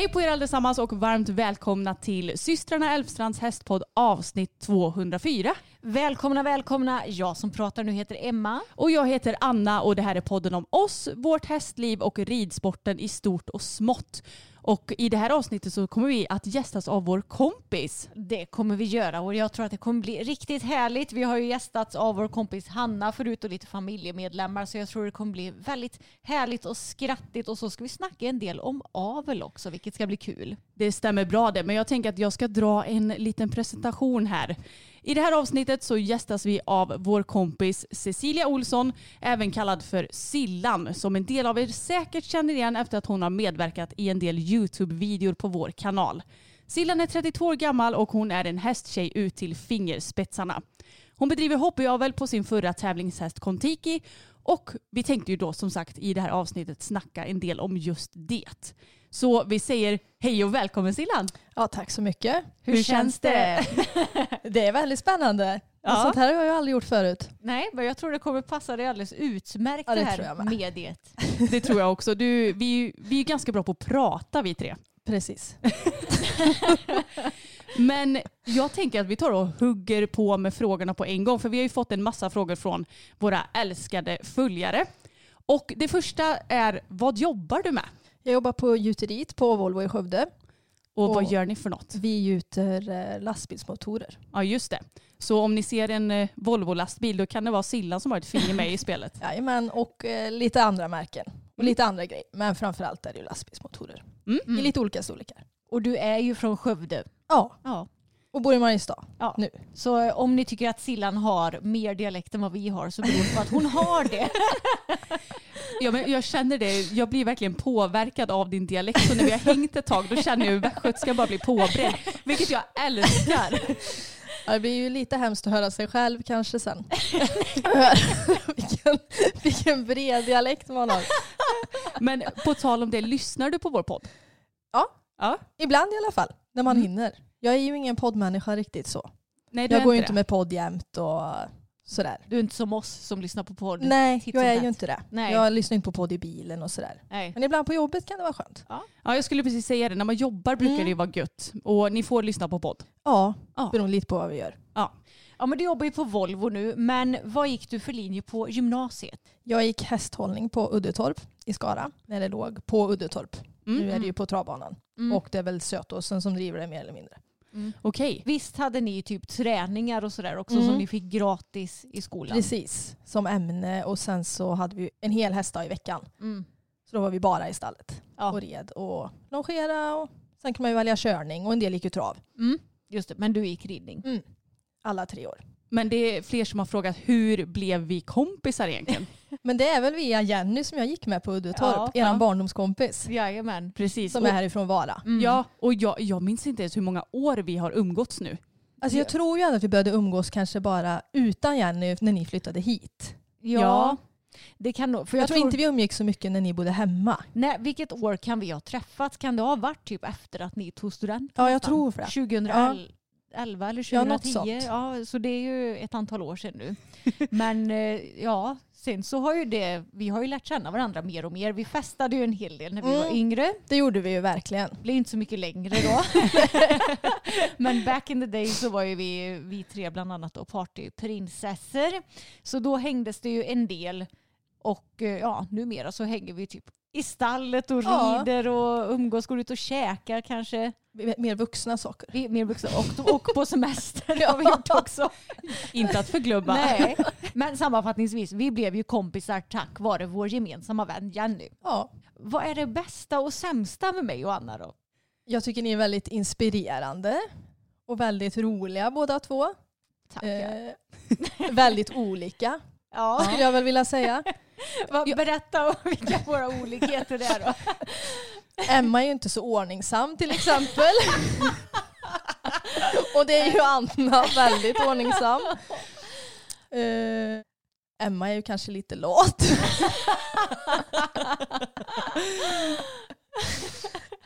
Hej på er allesammans och varmt välkomna till systrarna Elfstrands hästpodd avsnitt 204. Välkomna, välkomna. Jag som pratar nu heter Emma. Och jag heter Anna och det här är podden om oss, vårt hästliv och ridsporten i stort och smått. Och i det här avsnittet så kommer vi att gästas av vår kompis. Det kommer vi göra och jag tror att det kommer bli riktigt härligt. Vi har ju gästats av vår kompis Hanna förut och lite familjemedlemmar så jag tror det kommer bli väldigt härligt och skrattigt och så ska vi snacka en del om avel också vilket ska bli kul. Det stämmer bra det, men jag tänker att jag ska dra en liten presentation här. I det här avsnittet så gästas vi av vår kompis Cecilia Olsson, även kallad för Sillan, som en del av er säkert känner igen efter att hon har medverkat i en del YouTube-videor på vår kanal. Sillan är 32 år gammal och hon är en hästtjej ut till fingerspetsarna. Hon bedriver hobbyavel på sin förra tävlingshäst Kontiki och vi tänkte ju då som sagt i det här avsnittet snacka en del om just det. Så vi säger hej och välkommen Sillan! Ja, tack så mycket. Hur känns det? det är väldigt spännande. Ja. Sånt här har jag aldrig gjort förut. Nej, men jag tror det kommer passa dig alldeles utmärkt Ja, det, det här tror jag med. mediet. Det tror jag också. Du, vi, vi är ganska bra på att prata vi tre. Precis. Men jag tänker att vi tar och hugger på med frågorna på en gång. För vi har ju fått en massa frågor från våra älskade följare. Och det första är, vad jobbar du med? Jag jobbar på gjuteriet på Volvo i Skövde. Och vad Och- gör ni för något? Vi gjuter eh, lastbilsmotorer. Ja just det. Så om ni ser en eh, Volvo-lastbil då kan det vara Sillan som har ett finger med i spelet. Jajamän, och eh, lite andra märken. Och lite andra grejer. Men framförallt är det ju lastbilsmotorer. Mm. I lite olika storlekar. Och du är ju från Skövde. Ja, Ja. och bor i Mariestad Ja. nu. Så eh, om ni tycker att Sillan har mer dialekt än vad vi har så beror det på att hon har det. Ja, men jag känner det, jag blir verkligen påverkad av din dialekt. Så när vi har hängt ett tag då känner jag hur västgötska bara blir påbränd. Vilket jag älskar. Ja, det blir ju lite hemskt att höra sig själv kanske sen. vilken, vilken bred dialekt man har. Men på tal om det, lyssnar du på vår podd? Ja. Ja. Ibland i alla fall, när man Mm. hinner. Jag är ju ingen poddmänniska riktigt så. Nej, Jag går ju inte inte det. med podd jämt och sådär. Du är inte som oss som lyssnar på podd. Nej, jag är ju inte det. Nej. Jag lyssnar inte på podd i bilen och sådär. Nej. Men ibland på jobbet kan det vara skönt. Ja, jag skulle precis säga det. När man jobbar brukar Mm. det ju vara gött. Och ni får lyssna på podd. Ja, Ja. beroende lite på vad vi gör. Ja men du jobbar ju på Volvo nu, men vad gick du för linje på gymnasiet? Jag gick hästhållning på Uddetorp i Skara, när det låg på Uddetorp. Mm. Nu är det ju på travbanan. Mm. Och det är väl Sötåsen som driver det mer eller mindre. Okej. Visst hade ni typ träningar och sådär också Mm. som ni fick gratis i skolan? Precis, som ämne. Och sen så hade vi en hel hästdag i veckan. Mm. Så då var vi bara i stallet Ja. och red och longera. Och sen kan man ju välja körning och en del gick ju trav. Mm. Just det, men du gick ridning. Alla tre år. Men det är fler som har frågat hur blev vi kompisar egentligen? Men det är väl via Jenny som jag gick med på Uddetorp, Ja, eran ja. barndomskompis. Jajamän. Precis. Som Och- är härifrån Vara. Mm. Ja, och jag, jag minns inte ens hur många år vi har umgåtts nu. Alltså jag tror ju ändå att vi började umgås kanske bara utan Jenny när ni flyttade hit. Ja. Ja. Det kan nog, för Jag, jag, tror inte vi umgick så mycket när ni bodde hemma. Nej, vilket år kan vi ha träffats? Kan det ha varit typ efter att ni tog studenten? Ja, jag tror för det. 2011? 2011 eller Ja, 2010. något sånt. Ja, så det är ju ett antal år sedan nu. Men eh, ja, sen så har ju det, vi har ju lärt känna varandra mer och mer. Vi festade ju en hel del när vi var Mm. yngre. Det gjorde vi ju verkligen. Det blev inte så mycket längre då. Men back in the day så var ju vi, vi tre bland annat då partyprinsessor. Så då hängdes det ju en del. Och eh, ja, numera så hänger vi typ i stallet och Ja. rider och umgås, går ut och käkar kanske. Mer vuxna saker. Vi är mer vuxna och, och på semester har vi gjort också. Inte att förglömma. Nej. Men sammanfattningsvis, vi blev ju kompisar tack vare vår gemensamma vän Jenny. Ja. Vad är det bästa och sämsta med mig och Anna då? Jag tycker ni är väldigt inspirerande och väldigt roliga båda två. Tackar. Eh, väldigt olika Ja. skulle jag väl vilja säga. Berätta om vilka våra olikheter är då. Emma är ju inte så ordningsam till exempel. och det är ju Anna väldigt ordningsam. Eh, Emma är ju kanske lite lat.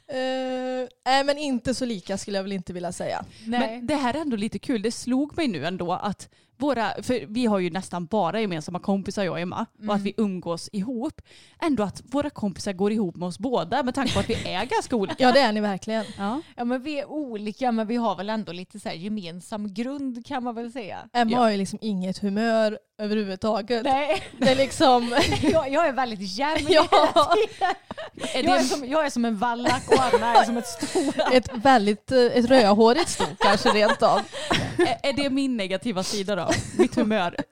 Eh, Nej men inte så lika skulle jag väl inte vilja säga. Men det här är ändå lite kul. Det slog mig nu ändå att våra, för vi har ju nästan bara gemensamma kompisar jag och Emma och att vi umgås ihop. Ändå att våra kompisar går ihop med oss båda med tanke på att vi är ganska olika. Ja det är ni verkligen. Ja. Ja men vi är olika men vi har väl ändå lite så här gemensam grund kan man väl säga. Emma Ja. har ju liksom inget humör överhuvudtaget. Nej, Det är liksom... jag, jag är väldigt jämn Ja. Är Jag är, det, som, jag är som en vallack och Anna är som ett stora. ett väldigt eh, ett rödhårigt sto kanske rent av. är, är det min negativa sida då? Mitt humör?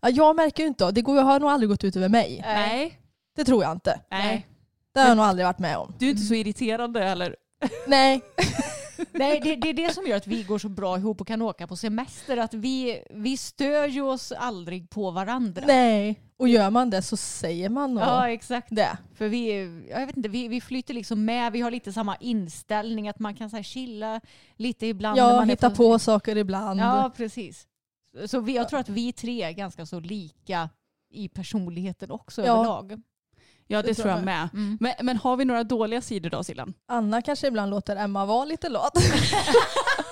Ja, jag märker ju inte. Det går, har nog aldrig gått ut över mig. Nej. Det tror jag inte. Nej. Det har jag nog aldrig varit med om. Du är inte så irriterande eller? Nej, Nej, det, det är det som gör att vi går så bra ihop och kan åka på semester. Att vi, vi stör ju oss aldrig på varandra. nej. Och gör man det så säger man nog Ja exakt. det. För vi, jag vet inte, vi, vi flyter liksom med, vi har lite samma inställning att man kan så här chilla lite ibland. när Ja, man är hitta på saker ibland. Ja precis. Så vi, jag tror att vi tre är ganska så lika i personligheten också Ja. överlag. Ja det, Det tror jag jag med. Mm. Men, men har vi några dåliga sidor då Sillan? Anna kanske ibland låter Emma vara lite lat.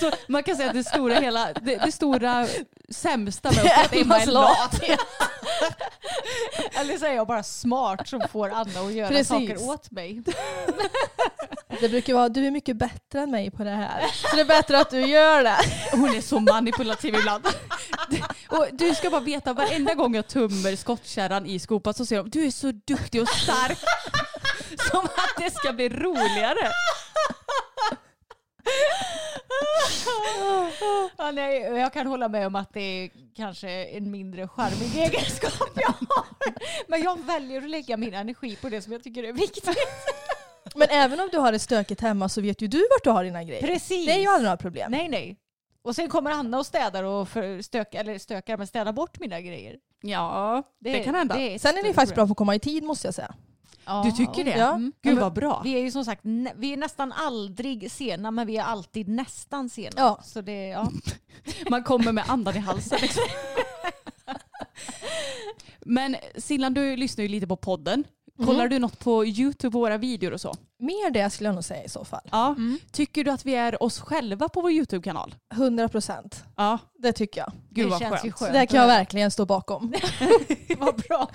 Så man kan säga att det stora, hela, det, det stora sämsta med att Emma är lat. Eller så är jag bara smart som får Anna att göra Precis. saker åt mig. Det brukar vara du är mycket bättre än mig på det här. Så det är bättre att du gör det. Hon är så manipulativ ibland. Och du ska bara veta, varenda gång jag tömmer skottkärran i skopan så säger de du är så duktig och stark. Som att det ska bli roligare. Ja, nej, jag kan hålla med om att det är kanske en mindre charmig egenskap jag har. Men jag väljer att lägga min energi på det som jag tycker är viktigt. Men även om du har det stökigt hemma så vet ju du vart du har dina grejer. Precis. Det är ju aldrig några problem. Nej, nej. Och sen kommer Anna och städar och för stök, eller stökar, men städar bort mina grejer. Ja, det, kan hända. är ett Sen är ni faktiskt bra på att komma i tid måste jag säga. Ja, Du tycker det? Ja. Mm. Gud vad bra. Vi är ju som sagt, vi är nästan aldrig sena men vi är alltid nästan sena. Ja. Så det, ja. Man kommer med andan i halsen. Liksom. Men Sillan, du lyssnar ju lite på podden. Kollar du något på YouTube på våra videor och så? Mer det skulle jag nog säga i så fall. Ja. Mm. Tycker du att vi är oss själva på vår YouTube-kanal? 100 procent. Ja. Det tycker jag. Gud Det vad känns skönt. Skönt. det kan jag verkligen stå bakom. Vad bra.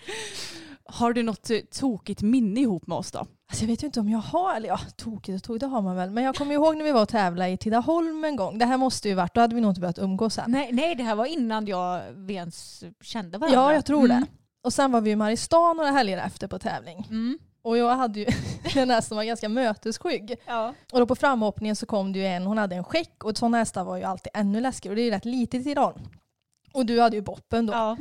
Har du något eh, tokigt minne ihop med oss då? Alltså jag vet ju inte om jag har, eller ja, tokigt och tokigt det har man väl. Men jag kommer ihåg när vi var och tävlade i Tidaholm en gång. Det här måste ju varit, då hade vi nog inte börjat umgås än. Nej, nej, det här var innan jag ens kände varandra. Ja, jag tror Mm. det. Och sen var vi i Mariestad några helger efter på tävling. Mm. Och jag hade ju en häst som var ganska mötesskygg. Ja. Och då på framhoppningen så kom det ju en, hon hade en skäck och sådana hästar var ju alltid ännu läskigare och det är ju rätt litet i Tidaholm. Och du hade ju boppen då. Ja.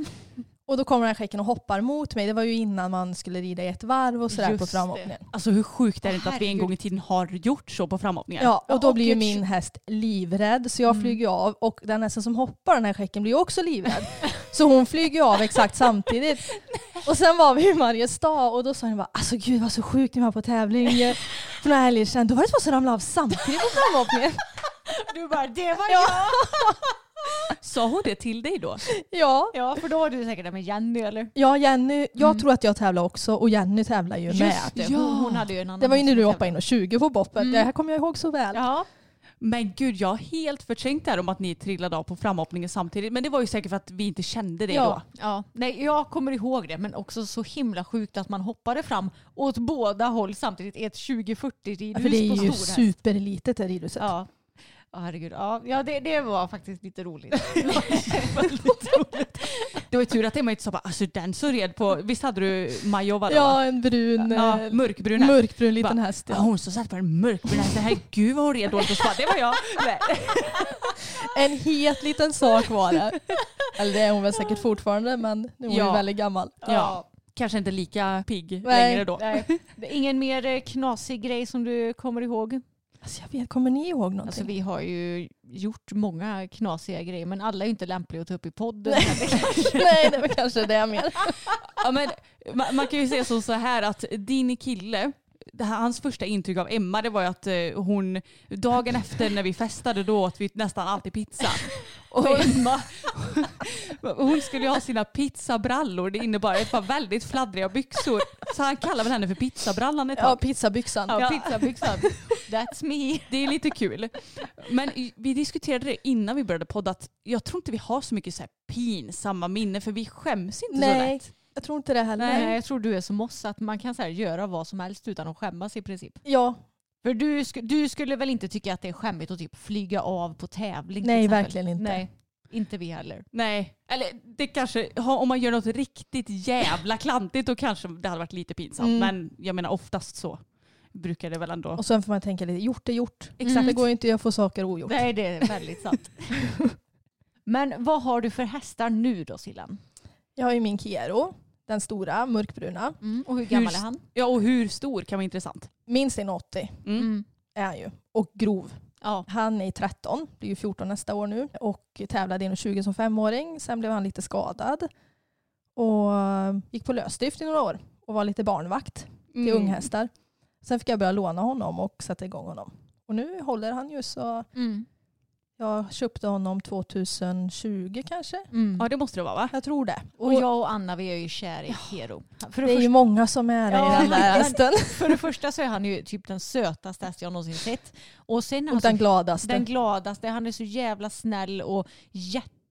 Och då kommer den här skäcken och hoppar mot mig. Det var ju innan man skulle rida i ett varv och sådär Just på det. framhoppningen. Alltså hur sjukt är det inte att vi en gång i tiden har gjort så på framhoppningar? Ja, och då och blir ju min häst livrädd så jag Mm. flyger av och den hästen som hoppar den här skäcken blir ju också livrädd. så hon flyger av exakt samtidigt. Och sen var vi i Mariestad och då sa hon bara alltså gud vad så sjukt ni var på tävling för några helger sedan. Då var det två som ramlade av samtidigt på framhoppningen. Du bara, det var Ja. jag. Sa hon det till dig då? Ja. Ja, för då var du säkert där med Jenny eller? Ja, Jenny, jag Mm. tror att jag tävlar också och Jenny tävlar ju med. Just det, Ja. hon, hade ju en annan Det var ju när du hoppade in och 20 på boppen. Mm. Det här kommer jag ihåg så väl. Ja, Men gud, jag har helt förträngt det här om att ni trillade av på framhoppningen samtidigt. Men det var ju säkert för att vi inte kände det Ja. då. ja. Nej, jag kommer ihåg det, men också så himla sjukt att man hoppade fram åt båda håll samtidigt i ett 2040 ridhus Ja, för det är på ju superlitet det ridhuset. Ja. Ja, herregud. Ja, ja det, det var faktiskt lite roligt. Det var ju tur att Emma inte sa bara alltså den så red på, visst hade du Majova då? Ja, en brun, ja, eh, mörkbrun häst. mörkbrun liten Va? häst. Ja. Ja. hon som satt på en mörkbrun häst, herregud vad hon red dåligt och så bara, det var jag. Nej. En het liten sak var det. Eller det är hon väl säkert fortfarande men nu är hon Ja. ju väldigt gammal. Ja. Kanske inte lika pigg längre då. Nej, ingen mer eh, knasig grej som du kommer ihåg? Alltså jag vet, kommer ni ihåg någonting? Alltså vi har ju gjort många knasiga grejer men alla är ju inte lämpliga att ta upp i podden. Nej, det var kanske det mer. Ja, men, man, man kan ju säga som så här att din kille, här, hans första intryck av Emma det var ju att eh, hon, dagen efter när vi festade då åt vi nästan alltid pizza. Och Emma, hon skulle ju ha sina pizzabrallor, det innebar ett par väldigt fladdriga byxor. Så han kallar väl henne för pizzabrallan ett Ja, tag. pizzabyxan. Ja, Ja. pizzabyxan. That's me. Det är lite kul. Men vi diskuterade det innan vi började podda att jag tror inte vi har så mycket så pinsamma minnen för vi skäms inte så Nej, lätt. Jag tror inte det heller. Nej, jag tror du är som oss att man kan så här göra vad som helst utan att skämmas i princip. Ja, För du, sk- du skulle väl inte tycka att det är skämmigt att typ flyga av på tävling? Nej, verkligen inte. Nej, inte vi heller. Nej, eller det kanske, om man gör något riktigt jävla klantigt då kanske det hade varit lite pinsamt. Mm. Men jag menar oftast så brukar det väl ändå. och sen får man tänka lite, gjort är gjort. Exakt. Det går ju inte att få saker ogjort. Nej, det är väldigt sant. Men vad har du för hästar nu då Sillan? Jag har ju min Kero, den stora mörkbruna. Och hur gammal är han? Ja och hur stor kan vara intressant. Minst 1,80 Mm. är han ju. Och grov. Ja. Han är 13, blir ju 14 nästa år nu. Och tävlade 1,20 som femåring. Sen blev han lite skadad. Och gick på lösdrift i några år. Och var lite barnvakt till Mm. unghästar. Sen fick jag börja låna honom och sätta igång honom. Och nu håller han ju så Mm. Jag köpte honom 2020 kanske. Mm. Ja det måste det vara va? Jag tror det. Och jag och Anna vi är ju kär i Hero. För det det, är ju många som är det Ja, i den där hästen. för det första så är han ju typ den sötaste häst jag någonsin sett. Och sen Och han så den gladaste. Den gladaste. Han är så jävla snäll och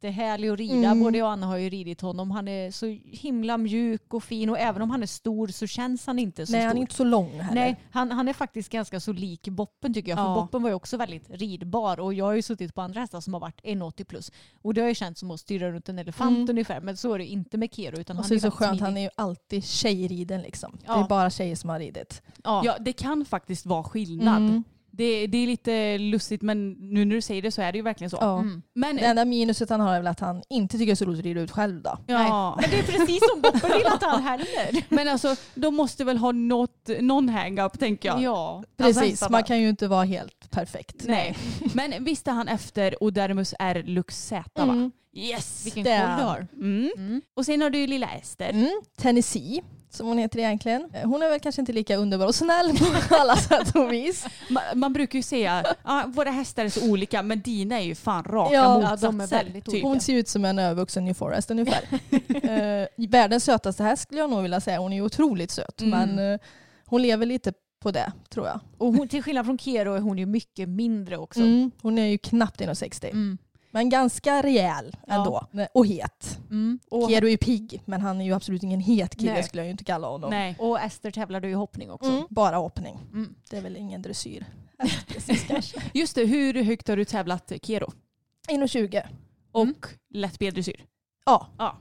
jättehärlig att rida. Mm. Både jag och Anna har ju ridit honom. Han är så himla mjuk och fin och även om han är stor så känns han inte så Nej stor. han är inte så lång heller. Nej, han, han är faktiskt ganska så lik Boppen tycker jag. För Ja. Boppen var ju också väldigt ridbar och jag har ju suttit på andra hästar som har varit 1,80 plus. Och det har ju känts som att styra runt en elefant Mm. ungefär. Men så är det inte med Kero utan Och han så är är det så skönt, smidig. han är ju alltid tjejriden liksom. Ja. Det är bara tjejer som har ridit. Ja. Ja det kan faktiskt vara skillnad. Mm. Det, det är lite lustigt men nu när du säger det så är det ju verkligen så. Ja. Mm. Men, Det enda minuset han har är väl att han inte tycker det är så roligt att rida ut själv då. ja. Men det är precis som Boppen vill inte han heller. men alltså de måste väl ha något, någon hang-up tänker jag. Ja. Precis, hästarna. man kan ju inte vara helt perfekt. Nej. Men visste han efter Odermus R Lux Z va? Mm. Yes! Vilken Det- koll du har. Mm. Mm. Och sen har du ju lilla Ester. Mm. Tennessee, som hon heter egentligen. Hon är väl kanske inte lika underbar och snäll på alla sätt och vis. Man, man brukar ju säga att våra hästar är så olika men dina är ju fan raka Ja, motsatser. väldigt typ. Hon ser ut som en övervuxen New Forest ungefär. uh, världens sötaste häst skulle jag nog vilja säga. Hon är ju otroligt söt. Mm. Men eh, hon lever lite på det tror jag. Och hon, till skillnad från Kero är hon ju mycket mindre också. Mm. Hon är ju knappt 1,60. Mm. Men ganska rejäl Ja. ändå. Och het. Mm. Och, Kero är ju pigg men han är ju absolut ingen het kille Nej. skulle jag ju inte kalla honom. Nej. och Ester tävlade ju i hoppning också. Mm. Bara hoppning. Mm. Det är väl ingen dressyr. Precis. Just det, hur högt har du tävlat Kero? 1,20. Och Mm. lätt B-dressyr? Ja, Ja.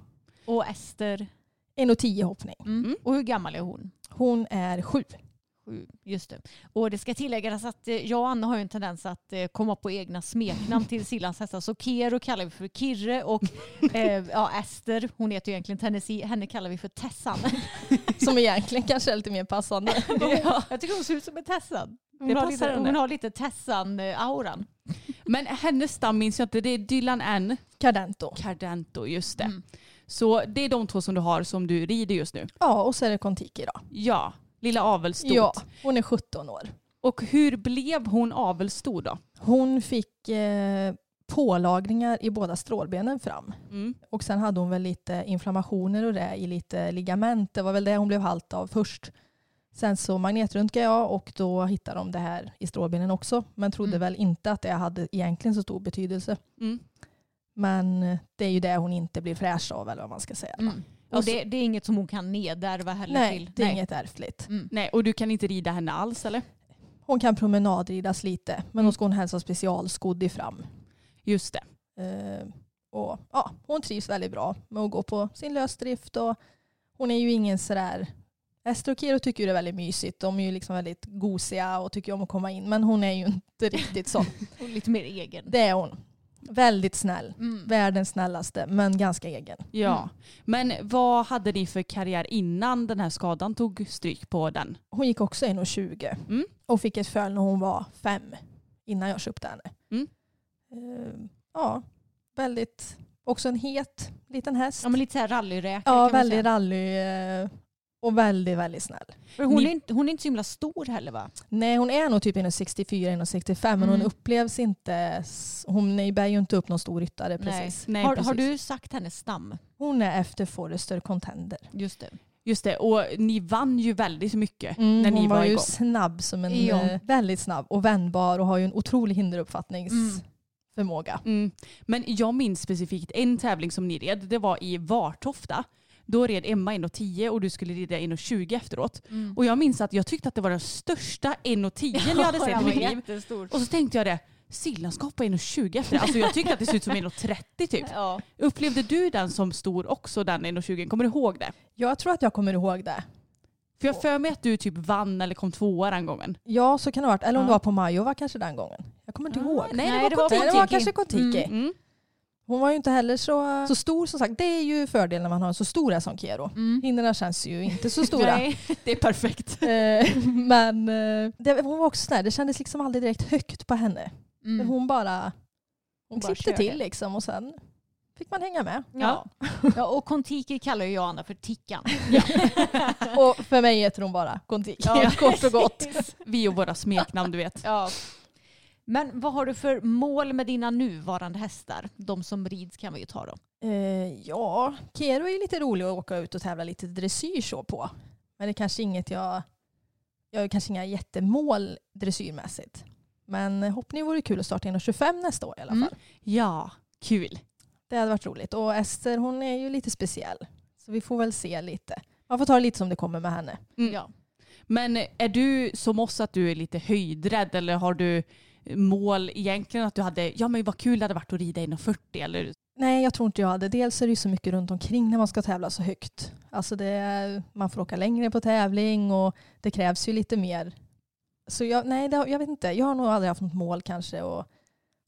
Och Ester, 1,10 hoppning. mm. Mm. och hur gammal är hon? Hon är sju. Just det. Och det ska tilläggas att eh, jag och Anna har en tendens att eh, komma på egna smeknamn till Sillans hästar. Så Kero kallar vi för Kirre och eh, ja, Ester, hon heter ju egentligen Tennessee, henne kallar vi för Tessan. Som egentligen kanske är lite mer passande. ja. Jag tycker hon ser ut som en Tessan. Hon, har lite, hon har lite Tessan-auran. Men hennes stam minns jag inte, det är Dylan N. Cardento. Cardento, just det. Mm. Så det är de två som du har som du rider just nu? Ja, och så är det Kontiki då. Ja, lilla avelsstort. Ja, hon är 17 år. Och hur blev hon avelsstor då? Hon fick eh, pålagringar i båda strålbenen fram. Mm. Och sen hade hon väl lite inflammationer och det i lite ligament. Det var väl det hon blev halt av först. Sen så magnetröntgade jag och då hittade de det här i strålbenen också. Men trodde Mm. väl inte att det hade egentligen så stor betydelse. Mm. Men det är ju det hon inte blir fräsch av eller vad man ska säga. Mm. Och Alltså- det, det är inget som hon kan nedärva heller Nej, till? det är inget ärftligt. Mm. Nej, och du kan inte rida henne alls eller? Hon kan promenadridas lite men Mm. hon ska hon helst ha specialskodd i fram. Just det. Eh, och, ja, hon trivs väldigt bra med att gå på sin lösdrift. Och hon är ju ingen sådär... Ester och Kiro tycker ju det är väldigt mysigt. De är ju liksom väldigt gosiga och tycker om att komma in. Men hon är ju inte riktigt sån. Lite mer egen. Det är hon. Väldigt snäll. Mm. Världens snällaste men ganska egen. Ja. Mm. Men vad hade ni för karriär innan den här skadan tog stryk på den? Hon gick också 1,20 Mm. och fick ett föl när hon var fem innan jag köpte henne. Mm. Eh, ja, väldigt... Också en het liten häst. Ja men lite såhär rallyräkare Ja, väldigt rally eh, och väldigt, väldigt snäll. För hon, Ni- är inte, hon är inte så himla stor heller va? Nej, hon är nog typ 1,64-1,65 men Mm. hon upplevs inte... Hon bär ju inte upp någon stor ryttare precis. Nej, har, precis. har du sagt hennes stam? Hon är efter Forrester Contender. Just det. Just det, och ni vann ju väldigt mycket Mm, när ni hon var, var ju igång. snabb som en... Ja. eh, väldigt snabb och vändbar och har ju en otrolig hinderuppfattningsförmåga. Mm. Men jag minns specifikt en tävling som ni red. Det var i Vartofta. Då red Emma 1,10 och du skulle rida 1,20 efteråt. Mm. Och jag minns att jag tyckte att det var den största 1,10 jag hade sett i mitt liv. Och så tänkte jag det, Sillan ska hoppa 1,20 efter det. Alltså jag tyckte att det såg ut som 1,30 typ. Ja. Upplevde du den som stor också, den 1,20? Kommer du ihåg det? Jag tror att jag kommer ihåg det. För jag för mig att du typ vann eller kom tvåa den gången. Ja, så kan det ha varit. Eller om Ja. det var på Majova kanske den gången. Jag kommer inte Ah, ihåg. Nej, det det var var Nej, Kontiki. det var kanske Kontiki. Mm. Hon var ju inte heller så, så stor som sagt. Det är ju fördelen när man har en så stor häst som Kero. Mm. Hinderna känns ju inte så stora. Nej, det är perfekt. Eh, Men eh, det, hon var också sådär, det kändes liksom aldrig direkt högt på henne. Men Mm. hon bara, hon Hon bara klippte till liksom och sen fick man hänga med. Ja. ja, och Kontiki kallar ju jag Anna för Tickan. Och för mig heter hon bara Kontiki, Ja. kort och gott. Vi och våra smeknamn du vet. Ja. Men vad har du för mål med dina nuvarande hästar? De som rids kan vi ju ta då. Eh, ja, Kero är ju lite rolig att åka ut och tävla lite dressyr så på. Men det är kanske inget jag... Jag har kanske inga jättemål dressyrmässigt. Men hoppning vore kul att starta 1,25 nästa år i alla fall. Mm. Ja, kul. Det hade varit roligt. Och Ester hon är ju lite speciell. Så vi får väl se lite. Man får ta det lite som det kommer med henne. Mm. Ja. Men är du som oss att du är lite höjdrädd eller har du mål egentligen att du hade, ja men vad kul det hade varit att rida 1,40 eller? Nej, jag tror inte jag hade. Dels är det ju så mycket runt omkring när man ska tävla så högt. Alltså det man får åka längre på tävling och det krävs ju lite mer. Så jag, nej, det, jag vet inte. Jag har nog aldrig haft något mål kanske att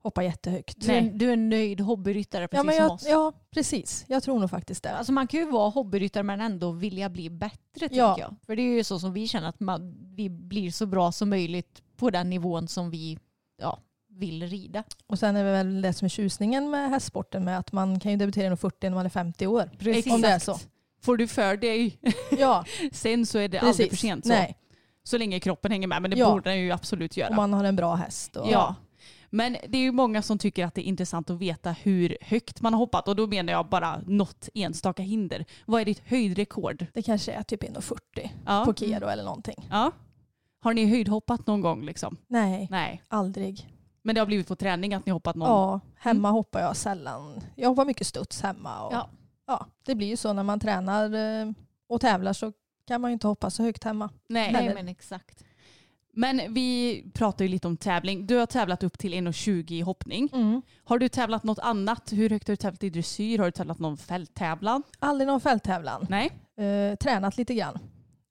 hoppa jättehögt. Du, är, du är en nöjd hobbyryttare precis Ja, men som jag, oss. ja, precis. Jag tror nog faktiskt det. Alltså man kan ju vara hobbyryttare men ändå vilja bli bättre tycker Ja. jag. För det är ju så som vi känner att man, vi blir så bra som möjligt på den nivån som vi ja, vill rida. Och sen är det väl det som är tjusningen med hästsporten med att man kan ju debutera i 40 när man är 50 år. Precis. Om det är så. Får du för dig, Ja, sen så är det precis. aldrig för sent. Så. Nej, så länge kroppen hänger med, men det Ja. borde den ju absolut göra. om man har en bra häst. Och, Ja. Men det är ju många som tycker att det är intressant att veta hur högt man har hoppat och då menar jag bara något enstaka hinder. Vad är ditt höjdrekord? Det kanske är typ 1,40 Ja. på Kero eller någonting. ja. Har ni höjdhoppat någon gång liksom? Nej, Nej. aldrig. Men det har blivit på träning att ni hoppat någon? Ja, hemma hoppar jag sällan. Jag hoppar mycket studs hemma. Och, Ja. ja. det blir ju så när man tränar eh, och tävlar så kan man ju inte hoppa så högt hemma. Nej. Nej men exakt. Men vi pratar ju lite om tävling. Du har tävlat upp till 1,20 i hoppning. Mm. Har du tävlat något annat? Hur högt har du tävlat i dressyr? Har du tävlat någon fälttävlan? Aldrig någon fälttävlan. Nej. Eh, tränat lite grann.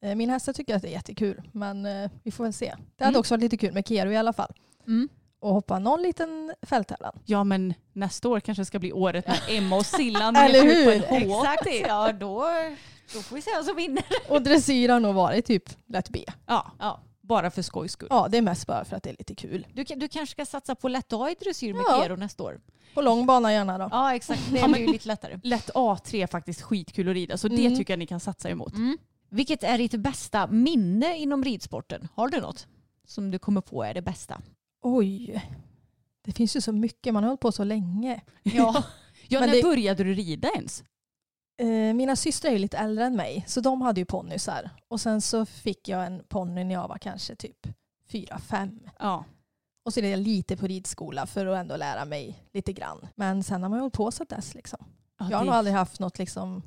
Eh, min hästar tycker att det är jättekul men eh, vi får väl se. Det hade Mm. också varit lite kul med Kero i alla fall. Mm. Och hoppa någon liten fälttävlan. Ja men nästa år kanske ska bli året när Emma och Sillan Eller hur? på en H80. Exakt, ja då, då får vi se vem som vinner. Och dressyr har nog varit typ lätt B. Ja, Ja. bara för skojs skull. Ja, det är mest bara för att det är lite kul. Du, du kanske ska satsa på lätt A i dressyr med Ja. Kero nästa år. På lång bana gärna då. Ja exakt, det blir ju lite lättare. Lätt A3 är faktiskt skitkul att rida så det Mm. tycker jag ni kan satsa emot. Mm. Vilket är ditt bästa minne inom ridsporten? Har du något som du kommer på är det bästa? Oj. det finns ju så mycket, man har hållit på så länge. Ja. Ja, när det- började du rida ens? Eh, mina systrar är ju lite äldre än mig, så de hade ju ponnysar. Och sen så fick jag en ponny när jag var kanske typ fyra, fem. Ja. Och så är det lite på ridskola för att ändå lära mig lite grann. Men sen har man ju hållit på så dess liksom. jag har det- nog aldrig haft något liksom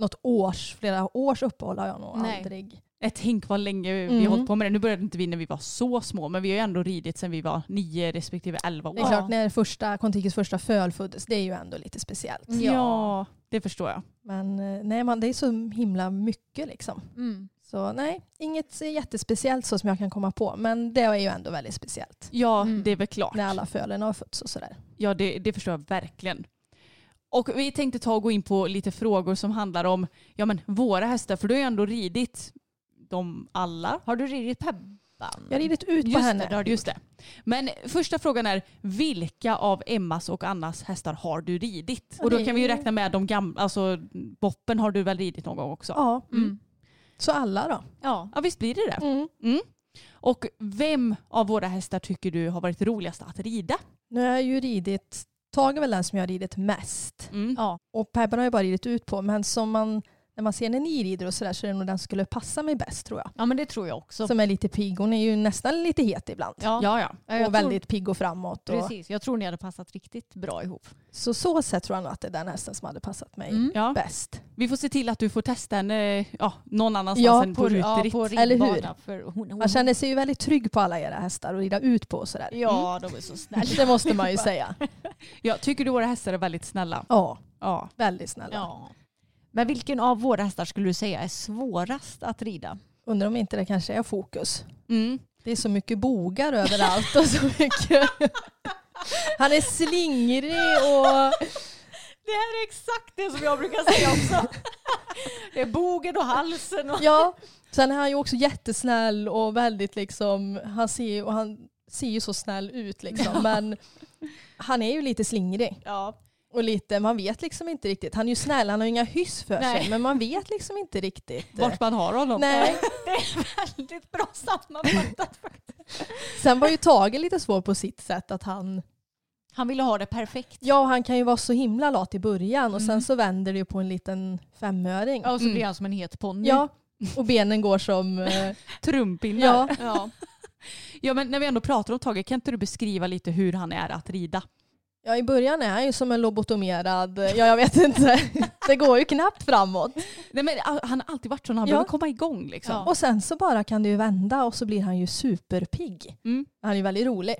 något års, flera års uppehåll har jag nog Nej. aldrig. Ett tänk vad länge vi har Mm. hållit på med det. Nu började inte vi när vi var så små, men vi har ju ändå ridit sedan vi var nio respektive elva år. Det är klart när första, Kontikis första föl föddes, det är ju ändå lite speciellt. Ja. det förstår jag. Men eh, nej, man, det är så himla mycket liksom. Mm. Så nej, inget jättespeciellt så som jag kan komma på. Men det är ju ändå väldigt speciellt. Ja, Mm. det är väl klart. När alla fölen har fötts och sådär. Ja, det, det förstår jag verkligen. Och vi tänkte ta och gå in på lite frågor som handlar om ja, men våra hästar, för du har ju ändå ridit dem alla. Har du ridit Pebban? Jag har ridit ut på Just henne. det, Just det. Men första frågan är, vilka av Emmas och Annas hästar har du ridit? Och då kan vi ju räkna med de gamla, alltså Boppen har du väl ridit någon gång också? Ja, Mm. så alla då. Ja. Ja visst blir det det. Mm. Mm. Och vem av våra hästar tycker du har varit roligast att rida? Nu har jag ju ridit, Tage är väl den som jag har ridit mest. Mm. Ja. Och Pebban har jag bara ridit ut på. Men som man, när man ser när ni rider och sådär så är det nog den som skulle passa mig bäst tror jag. ja, men det tror jag också. Som är lite pigg. Hon är ju nästan lite het ibland. Ja. Ja, ja. Ja, jag och tror- väldigt pigg och framåt. Och, Precis, jag tror ni hade passat riktigt bra ihop. så så sätt tror jag nog att det är den hästen som hade passat mig Mm. ja. bäst. Vi får se till att du får testa henne ja, någon annanstans Ja, än på, På, ja, ruteritt. på Eller hur? hon, hon, Man känner sig ju väldigt trygg på alla era hästar och rida ut på och sådär. Ja, de är så snälla. Det måste man ju säga. Ja, tycker du våra hästar är väldigt snälla? Ja, Ja. väldigt snälla. Ja. Men vilken av våra hästar skulle du säga är svårast att rida? Undrar om inte det kanske är fokus. Mm. Det är så mycket bogar överallt och så mycket. Han är slingrig och Det här är exakt det som jag brukar säga också. Det är bogen och halsen. Och... ja. Sen är han ju också jättesnäll och väldigt liksom, han ser, och han ser ju så snäll ut liksom. Men han är ju lite slingrig. Ja. Och lite, man vet liksom inte riktigt. Han är ju snäll, han har ju inga hyss för Nej. sig. Men man vet liksom inte riktigt. Vart man har honom? Nej. Det är väldigt bra sammanfattat faktiskt. Sen var ju Tage lite svår på sitt sätt att han, Han ville ha det perfekt. ja han kan ju vara så himla lat i början och sen Mm. så vänder det ju på en liten femöring. Ja, och så Mm. blir han som en het ponny. Ja, och benen går som, eh, Trumpinnar. ja. Ja. ja, men när vi ändå pratar om Tage, kan inte du beskriva lite hur han är att rida? Ja i början är han ju som en lobotomerad, ja jag vet inte, det går ju knappt framåt. Nej, men ah, han har alltid varit så när han Ja. behöver komma igång. Liksom. Ja. Och sen så bara kan det ju vända och så blir han ju superpigg. Mm. Han är ju väldigt rolig.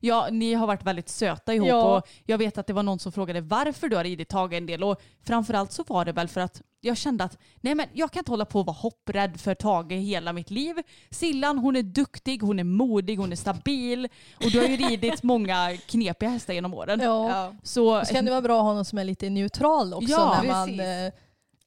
Ja, ni har varit väldigt söta ihop Ja. och jag vet att det var någon som frågade varför du har ridit Tage en del och framförallt så var det väl för att jag kände att nej men jag kan inte hålla på och vara hopprädd för Tage hela mitt liv. Sillan hon är duktig, hon är modig, hon är stabil och du har ju ridit många knepiga hästar genom åren. Ja. Ja. Så Så kan det vara bra att ha någon som är lite neutral också Ja, när man, precis.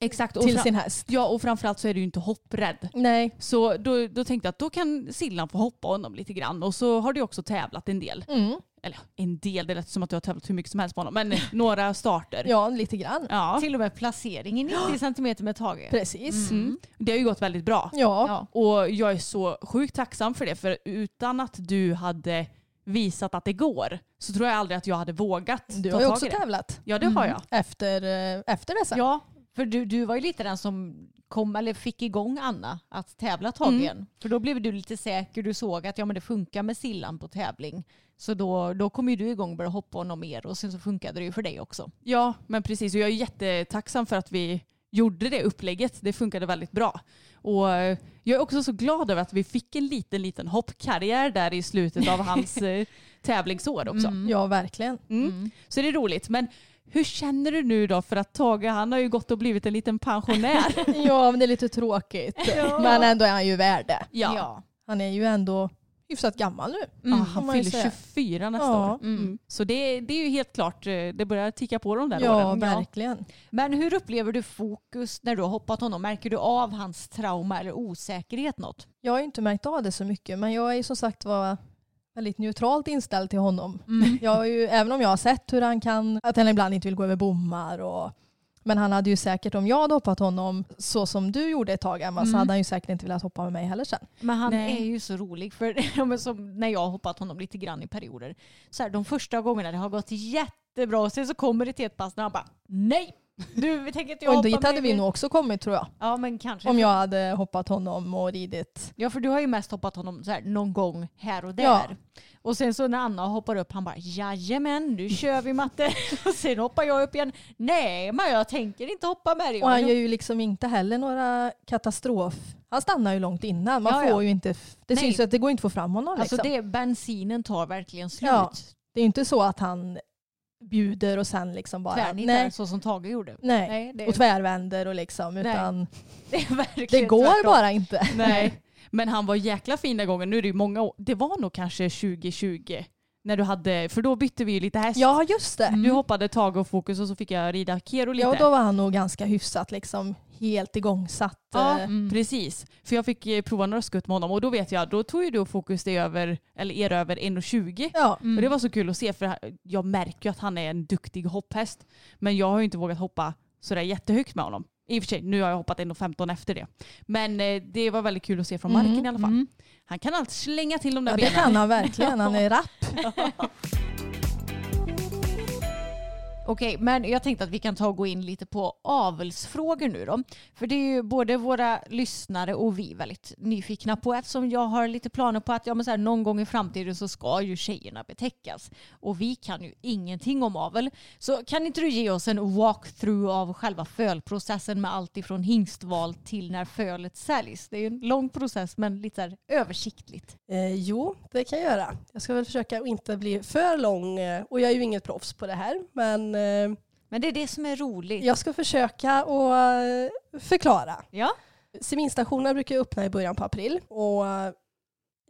Exakt. Och till sin häst. Ja och framförallt så är du ju inte hopprädd. Nej. Så då, då tänkte jag att då kan Sillan få hoppa honom lite grann och så har du också tävlat en del. Mm. Eller en del, det lät som att du har tävlat hur mycket som helst på honom. Men några starter. Ja, lite grann. Ja. Till och med placeringen 90 centimeter med Tage. Precis. Mm. Det har ju gått väldigt bra. Ja. Ja. Och jag är så sjukt tacksam för det. För utan att du hade visat att det går så tror jag aldrig att jag hade vågat Du har ju också i tävlat Ja det har jag. efter, eh, efter dessa. Ja, för du, du var ju lite den som kom, eller fick igång Anna att tävla Tage Mm. För då blev du lite säker, du såg att ja, men det funkar med Sillan på tävling. Så då, då kom ju du igång och började hoppa honom mer och sen så funkade det ju för dig också. Ja men precis och jag är jättetacksam för att vi gjorde det upplägget. Det funkade väldigt bra. Och eh, jag är också så glad över att vi fick en liten liten hoppkarriär där i slutet av hans eh, tävlingsår också. Mm. Ja, verkligen. Mm. Så det är roligt. Men hur känner du nu då? För att Tage han har ju gått och blivit en liten pensionär. Ja, men det är lite tråkigt. Ja. Men ändå är han ju värd det. ja. Han är ju ändå hyfsat gammal nu. Ah, får han fyller säga. 24 nästa Ja. år. Mm. Så det, det är ju helt klart, eh, det börjar ticka på de där Ja, åren. verkligen. Men hur upplever du fokus när du har hoppat honom? Märker du av hans trauma eller osäkerhet något? Jag har ju inte märkt av det så mycket, men jag är ju som sagt var väldigt neutralt inställd till honom. Mm. Jag har ju, även om jag har sett hur han kan, att han ibland inte vill gå över bommar och Men han hade ju säkert, om jag hade hoppat honom så som du gjorde ett tag Emma, så Mm. hade han ju säkert inte velat hoppa med mig heller sen. Men han Nej. är ju så rolig. För som när jag har hoppat honom lite grann i perioder. Så här, de första gångerna det har gått jättebra och sen så kommer det till ett pass när han bara nej. Du vi tänker inte Och dit hade vi mer." nog också kommit tror jag. Ja men kanske. Om jag hade hoppat honom och ridit. Ja för du har ju mest hoppat honom så här, någon gång här och där. Ja. Och sen så när Anna hoppar upp han bara jajamän nu kör vi matte. och sen hoppar jag upp igen. Nej men jag tänker inte hoppa med dig. Och han gör ju liksom inte heller några katastrof. Han stannar ju långt innan. Man Ja, får ja. ju inte, det Nej. syns ju att det går inte att få fram honom. Alltså liksom. det, bensinen tar verkligen slut. Ja. det är inte så att han bjuder och sen liksom bara Tvärnitar nej, så som Tage gjorde. nej. Nej, det, och tvärvänder och liksom. Nej. Utan det det går tvärtom. bara inte. Nej. Men han var jäkla fin den gången. Nu är det ju många år. Det var nog kanske 2020. När du hade, för då bytte vi ju lite häst. Ja just det. Du hoppade Tage och Fokus och så fick jag rida Kero lite. Ja och då var han nog ganska hyfsat liksom helt igångsatt. Ja, eh, Mm. precis. För jag fick eh, prova några skutt med honom och då vet jag, då tog ju du Fokus det över, eller er över 1,20. ja. Mm. Och det var så kul att se för jag märker ju att han är en duktig hopphäst. Men jag har ju inte vågat hoppa sådär jättehögt med honom. I och för sig, nu har jag hoppat 1,15 efter det. Men eh, det var väldigt kul att se från marken Mm, i alla fall. Mm. Han kan alltid slänga till de där ja det benen. kan han verkligen. Han är rapp. Okej, men jag tänkte att vi kan ta och gå in lite på avelsfrågor nu då. För det är ju både våra lyssnare och vi väldigt nyfikna på eftersom jag har lite planer på att ja, men så här, någon gång i framtiden så ska ju tjejerna betäckas. Och vi kan ju ingenting om avel. Så kan inte du ge oss en walkthrough av själva fölprocessen med allt ifrån hingstval till när fölet säljs? Det är ju en lång process men lite så här översiktligt. Eh, jo, det kan jag göra. Jag ska väl försöka att inte bli för lång eh, och jag är ju inget proffs på det här. Men men det är det som är roligt. jag ska försöka att eh, förklara. Ja. Seminstationerna brukar öppna i början på april och eh,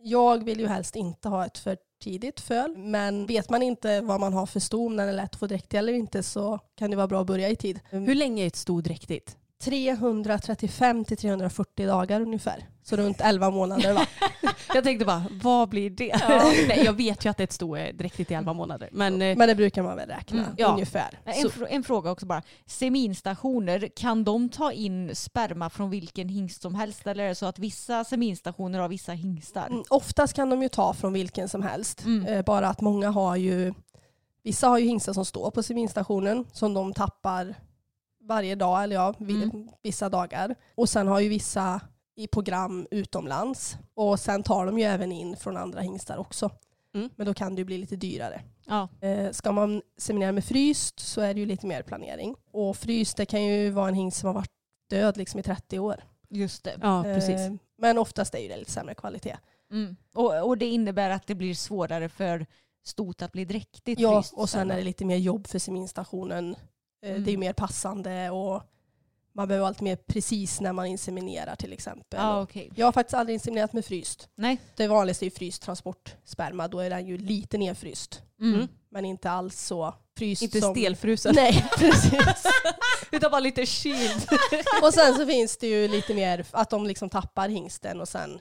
jag vill ju helst inte ha ett för tidigt föl. Men vet man inte vad man har för sto, om den är lätt att få dräktig eller inte så kan det vara bra att börja i tid. Hur länge är ett sto dräktigt? 335 till 340 dagar ungefär. Så runt 11 månader va? Jag tänkte bara, vad blir det? Nej, jag vet ju att ett sto är dräktigt i 11 månader. Men, eh, Men det brukar man väl räkna Mm, ja. ungefär. En, fr- en fråga också bara. Seminstationer, kan de ta in sperma från vilken hingst som helst? Eller är det så att vissa seminstationer har vissa hingstar? Mm, Oftast kan de ju ta från vilken som helst. Mm. Eh, bara att många har ju, vissa har ju hingstar som står på seminstationen som de tappar varje dag, eller ja, Mm. vissa dagar. Och sen har ju vissa i program utomlands. Och sen tar de ju även in från andra hingstar också. Mm. Men då kan det ju bli lite dyrare. Ja. Eh, ska man seminera med fryst så är det ju lite mer planering. Och fryst det kan ju vara en hingst som har varit död liksom i 30 år. Just det. ja, precis. Eh, men oftast är ju det lite sämre kvalitet. Mm. Och, och det innebär att det blir svårare för stot att bli dräktigt Ja, fryst och sen är det lite mer jobb för seminstationen. Mm. Det är mer passande och man behöver vara lite mer precis när man inseminerar till exempel. Ja, Och okej. Jag har faktiskt aldrig inseminerat med fryst. Nej. Det vanligaste är ju fryst transportsperma. Då är den ju lite nedfryst. Mm. Mm. Men inte alls så fryst Inte som... stelfrusen. Nej, precis. Utan bara lite kyld. och sen så finns det ju lite mer att de liksom tappar hingsten och sen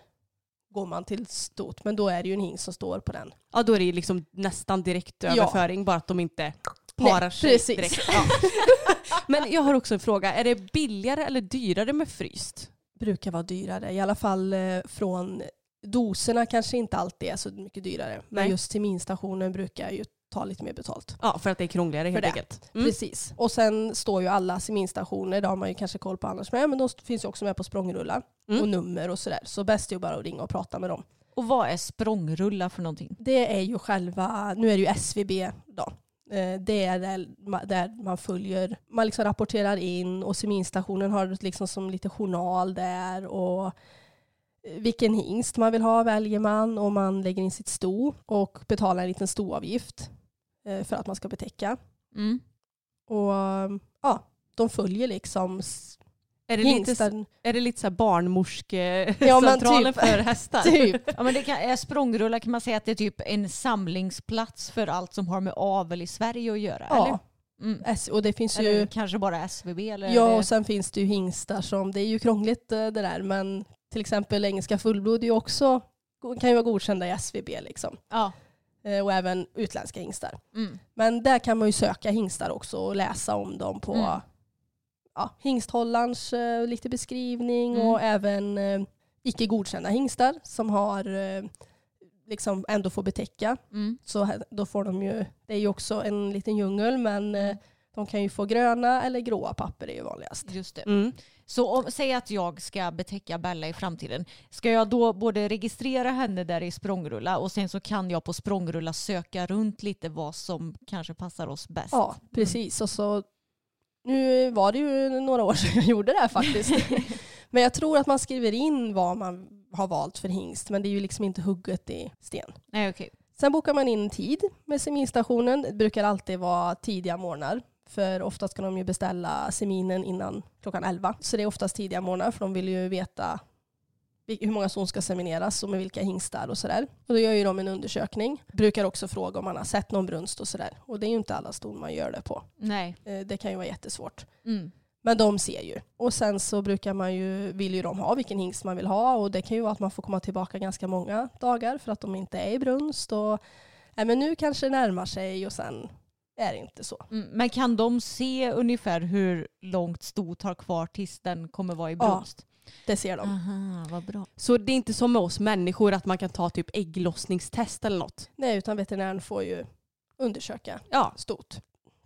går man till stot. Men då är det ju en hingst som står på den. Ja, då är det liksom nästan direkt Ja. överföring, bara att de inte Nej, parar sig precis. direkt. Ja. Men jag har också en fråga. Är det billigare eller dyrare med fryst? brukar vara dyrare. I alla fall eh, från doserna kanske inte alltid är så mycket dyrare. Men Nej. just till minstationen brukar ju ta lite mer betalt. Ja, för att det är krångligare helt enkelt. Mm. Precis. Och sen står ju alla seminstationer, det har man ju kanske koll på annars med, men de finns ju också med på språngrullar Mm. och nummer och sådär. Så bäst är ju bara att ringa och prata med dem. Och vad är språngrulla för någonting? Det är ju själva, nu är det ju SVB då. Eh, Det är där ma- där man följer, man liksom rapporterar in och seminstationen har liksom som lite journal där och eh, vilken hingst man vill ha väljer man och man lägger in sitt sto och betalar en liten stoavgift eh, för att man ska betäcka. Mm. Och ja, de följer liksom Är det lite, är det lite så här Ja, barnmorskecentralen typ. för hästar? Typ. Ja, men det kan, är språngrulla kan man säga att det är typ en samlingsplats för allt som har med avel i Sverige att göra? Ja, Eller? Mm. Och det finns Eller ju kanske bara SVB? Eller Ja, det... och sen finns det ju hingstar som, det är ju krångligt eh, det där, men till exempel engelska fullblod är ju också, kan ju vara godkända i SVB liksom. ja. Eh, Och även utländska hingstar. Mm. Men där kan man ju söka hingstar också och läsa om dem på Mm. Ja, hingsthållarens eh, lite beskrivning Mm. och även eh, icke godkända hingstar som har eh, liksom ändå får betäcka. Mm. Så då får de ju, det är ju också en liten djungel men eh, de kan ju få gröna eller gråa papper är ju vanligast. Just det. Mm. Så om, säg att jag ska betäcka Bella i framtiden. Ska jag då både registrera henne där i språngrulla och sen så kan jag på språngrulla söka runt lite vad som kanske passar oss bäst? Ja, precis. Och så, nu var det ju några år sedan jag gjorde det här faktiskt. men jag tror att man skriver in vad man har valt för hingst men det är ju liksom inte hugget i sten. Nej, okej. Sen bokar man in tid med seminstationen. Det brukar alltid vara tidiga morgnar. För oftast ska de ju beställa seminen innan klockan 11. Så det är oftast tidiga morgnar för de vill ju veta hur många som ska semineras och med vilka hingstar och sådär. Och då gör ju de en undersökning. Brukar också fråga om man har sett någon brunst och sådär. Och det är ju inte alla ston man gör det på. Nej. Eh, Det kan ju vara jättesvårt. Mm. Men de ser ju. Och sen så brukar man ju, vill ju de ha vilken hingst man vill ha och det kan ju vara att man får komma tillbaka ganska många dagar för att de inte är i brunst och nej, men nu kanske det närmar sig och sen är det inte så. Mm. Men kan de se ungefär hur långt stot har kvar tills den kommer vara i Ja. Det ser de. Aha, vad bra. Så det är inte som med oss människor att man kan ta typ ägglossningstest eller något? Nej, utan veterinären får ju undersöka Ja. stot.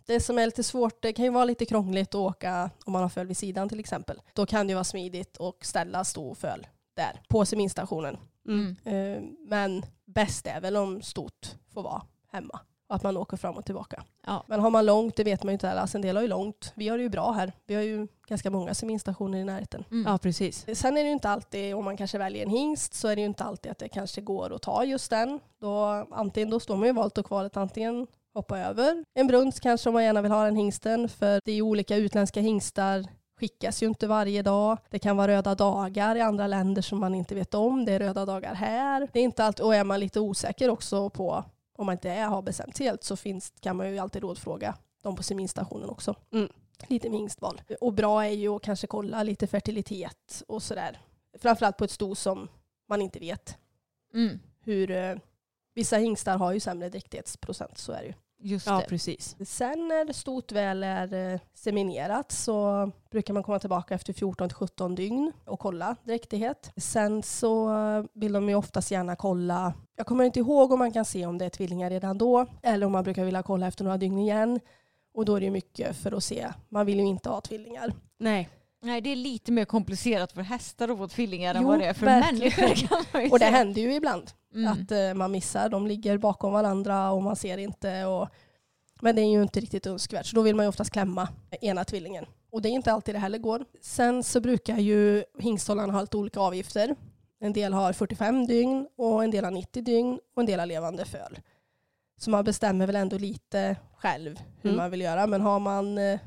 Det som är lite svårt, det kan ju vara lite krångligt att åka om man har föl vid sidan till exempel. Då kan det ju vara smidigt att ställa sto och föl där på seminstationen. Mm. Eh, Men bäst är väl om stot får vara hemma. Att man åker fram och tillbaka. Ja. Men har man långt, det vet man ju inte. Alltså en del har ju långt. Vi har det ju bra här. Vi har ju ganska många seminstationer i närheten. Mm. ja, precis. Sen är det ju inte alltid, om man kanske väljer en hingst, så är det ju inte alltid att det kanske går att ta just den. Då, antingen, då står man ju i valet och kvalet antingen hoppa över en brunst kanske om man gärna vill ha den hingsten. För det är ju olika utländska hingstar skickas ju inte varje dag. Det kan vara röda dagar i andra länder som man inte vet om. Det är röda dagar här. Det är inte alltid, och är man lite osäker också på om man inte är, har bestämt sig helt så finns, kan man ju alltid rådfråga de på seminstationen också. Mm. Lite med hingstval. Och bra är ju att kanske kolla lite fertilitet och sådär. Framförallt på ett sto som man inte vet Mm. hur... Eh, vissa hingstar har ju sämre dräktighetsprocent, så är det ju. Just Ja, det. precis. Sen när stot väl är eh, seminerat så brukar man komma tillbaka efter 14-17 dygn och kolla dräktighet. Sen så vill de ju oftast gärna kolla, jag kommer inte ihåg om man kan se om det är tvillingar redan då eller om man brukar vilja kolla efter några dygn igen. Och då är det ju mycket för att se, man vill ju inte ha tvillingar. Nej. Nej, det är lite mer komplicerat för hästar att få tvillingar än vad det är för verkligen. människor. Och det händer ju ibland. Mm. att eh, man missar. De ligger bakom varandra och man ser inte. Och, men det är ju inte riktigt önskvärt. Så då vill man ju oftast klämma ena tvillingen. Och det är inte alltid det heller går. Sen så brukar ju hingsthållarna ha lite olika avgifter. En del har 45 dygn och en del har 90 dygn och en del har levande föl. Så man bestämmer väl ändå lite själv hur Mm. man vill göra. Men har man, eh,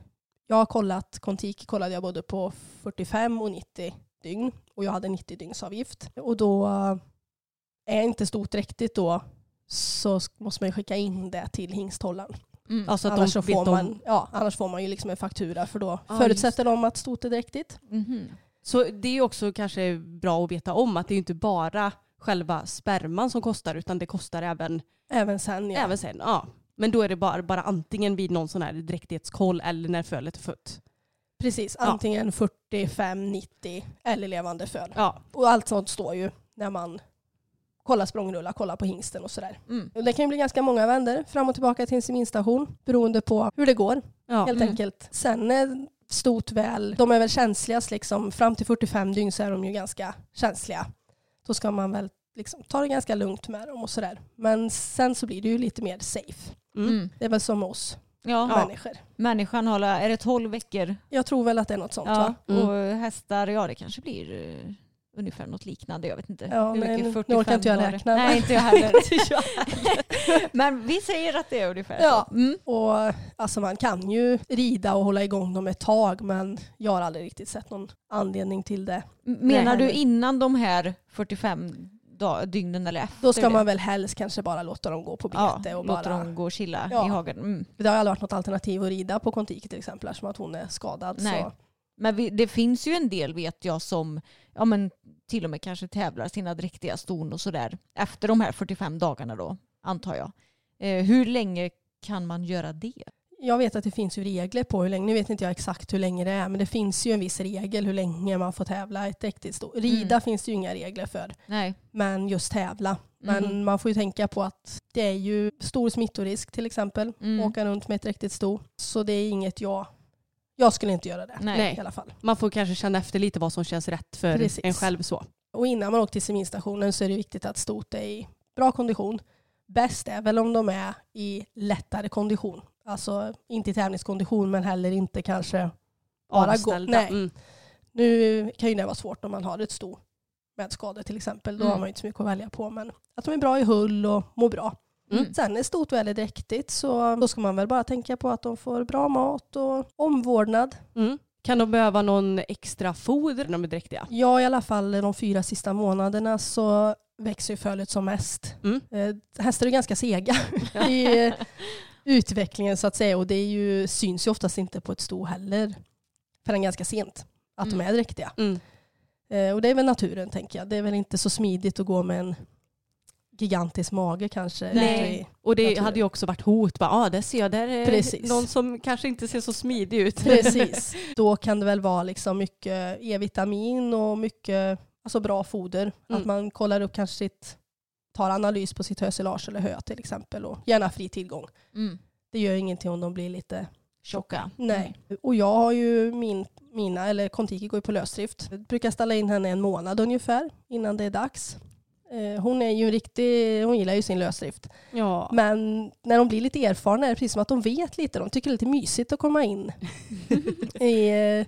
jag har kollat, Contiki kollade jag både på 45 och 90 dygn och jag hade 90 dygns avgift. Och då är inte stort riktigt då så måste man ju skicka in det till hingsthållaren. Mm. Alltså annars, de får om... man, ja, annars får man ju liksom en faktura för då Ja, förutsätter de att stot är dräktigt. Mhm. Så det är ju också kanske bra att veta om att det är inte bara själva sperman som kostar utan det kostar även, Även sen ja. även sen. Ja. Men då är det bara, bara antingen vid någon sån här dräktighetskoll eller när fölet är fött. Precis, Ja. antingen 45, 90 eller levande föl. Ja. Och allt sånt står ju när man kollar språngrullar, kollar på hingsten och sådär. Mm. Det kan ju bli ganska många vändor fram och tillbaka till en seminstation beroende på hur det går Ja. helt Mm. enkelt. Sen är stot väl, de är väl känsligast liksom, fram till 45 dygn så är de ju ganska känsliga. Då ska man väl liksom ta det ganska lugnt med dem och sådär. Men sen så blir det ju lite mer safe. Mm. Mm. Det är väl som oss Ja, människor. människan har, är det 12 veckor? Jag tror väl att det är något sånt Ja, va? Mm. och hästar, ja det kanske blir eh, ungefär något liknande. Jag vet inte. Ja, hur mycket nu 45 orkar inte jag räkna. Nej, inte jag heller. Men vi säger att det är ungefär Ja. så. Mm. Och alltså man kan ju rida och hålla igång dem ett tag men jag har aldrig riktigt sett någon anledning till det. Menar Nej, du innan de här 45 dag, dygnen eller efter? Då ska man väl helst kanske bara låta dem gå på ja, bete och låta bara... dem gå och chilla Ja. i hagen. Mm. Det har aldrig varit något alternativ att rida på Kontiki till exempel eftersom att hon är skadad. Nej. Så. Men vi, det finns ju en del vet jag som ja, men till och med kanske tävlar sina dräktiga ston och sådär efter de här 45 dagarna då, antar jag. Eh, hur länge kan man göra det? Jag vet att det finns ju regler på hur länge, nu vet inte jag exakt hur länge det är, men det finns ju en viss regel hur länge man får tävla ett riktigt sto. Rida Mm. finns det ju inga regler för, Nej. men just tävla. Men Mhm. man får ju tänka på att det är ju stor smittorisk till exempel, Mm. åka runt med ett riktigt sto. Så det är inget jag, jag skulle inte göra det Nej. I alla fall. Man får kanske känna efter lite vad som känns rätt för Precis. en själv så. Och innan man åker till seminstationen så är det viktigt att stot är i bra kondition. Bäst är väl om de är i lättare kondition. Alltså inte i tävlingskondition men heller inte kanske bara gå. Nej. Mm. Nu kan ju det vara svårt om man har ett sto med skador till exempel. Då Mm. har man ju inte så mycket att välja på. Men att de är bra i hull och mår bra. Mm. Sen är stot väldigt dräktigt så då ska man väl bara tänka på att de får bra mat och omvårdnad. Mm. Kan de behöva någon extra foder när de är dräktiga? Ja, i alla fall de fyra sista månaderna så växer ju fölet som mest. Mm. Eh, hästar är ganska sega i eh, utvecklingen så att säga och det är ju, syns ju oftast inte på ett sto heller förrän ganska sent att de Mm. är dräktiga. Mm. Eh, och det är väl naturen tänker jag. Det är väl inte så smidigt att gå med en gigantisk mage kanske. Nej. Och det Naturen. hade ju också varit hot. Ja, ah, där ser jag. Där är Precis. någon som kanske inte ser så smidig ut. Precis. Då kan det väl vara liksom mycket E-vitamin och mycket alltså bra foder. Mm. Att man kollar upp kanske sitt, tar analys på sitt hösilage eller hö till exempel och gärna fri tillgång. Mm. Det gör ingenting om de blir lite Tjocka. Nej. Och jag har ju min, mina, eller Kontiki går ju på lösdrift. Jag brukar ställa in henne en månad ungefär innan det är dags. Eh, Hon är ju en riktig, hon gillar ju sin lösdrift. Ja. Men när de blir lite erfarna är det precis som att de vet lite. De tycker det är lite mysigt att komma in i eh,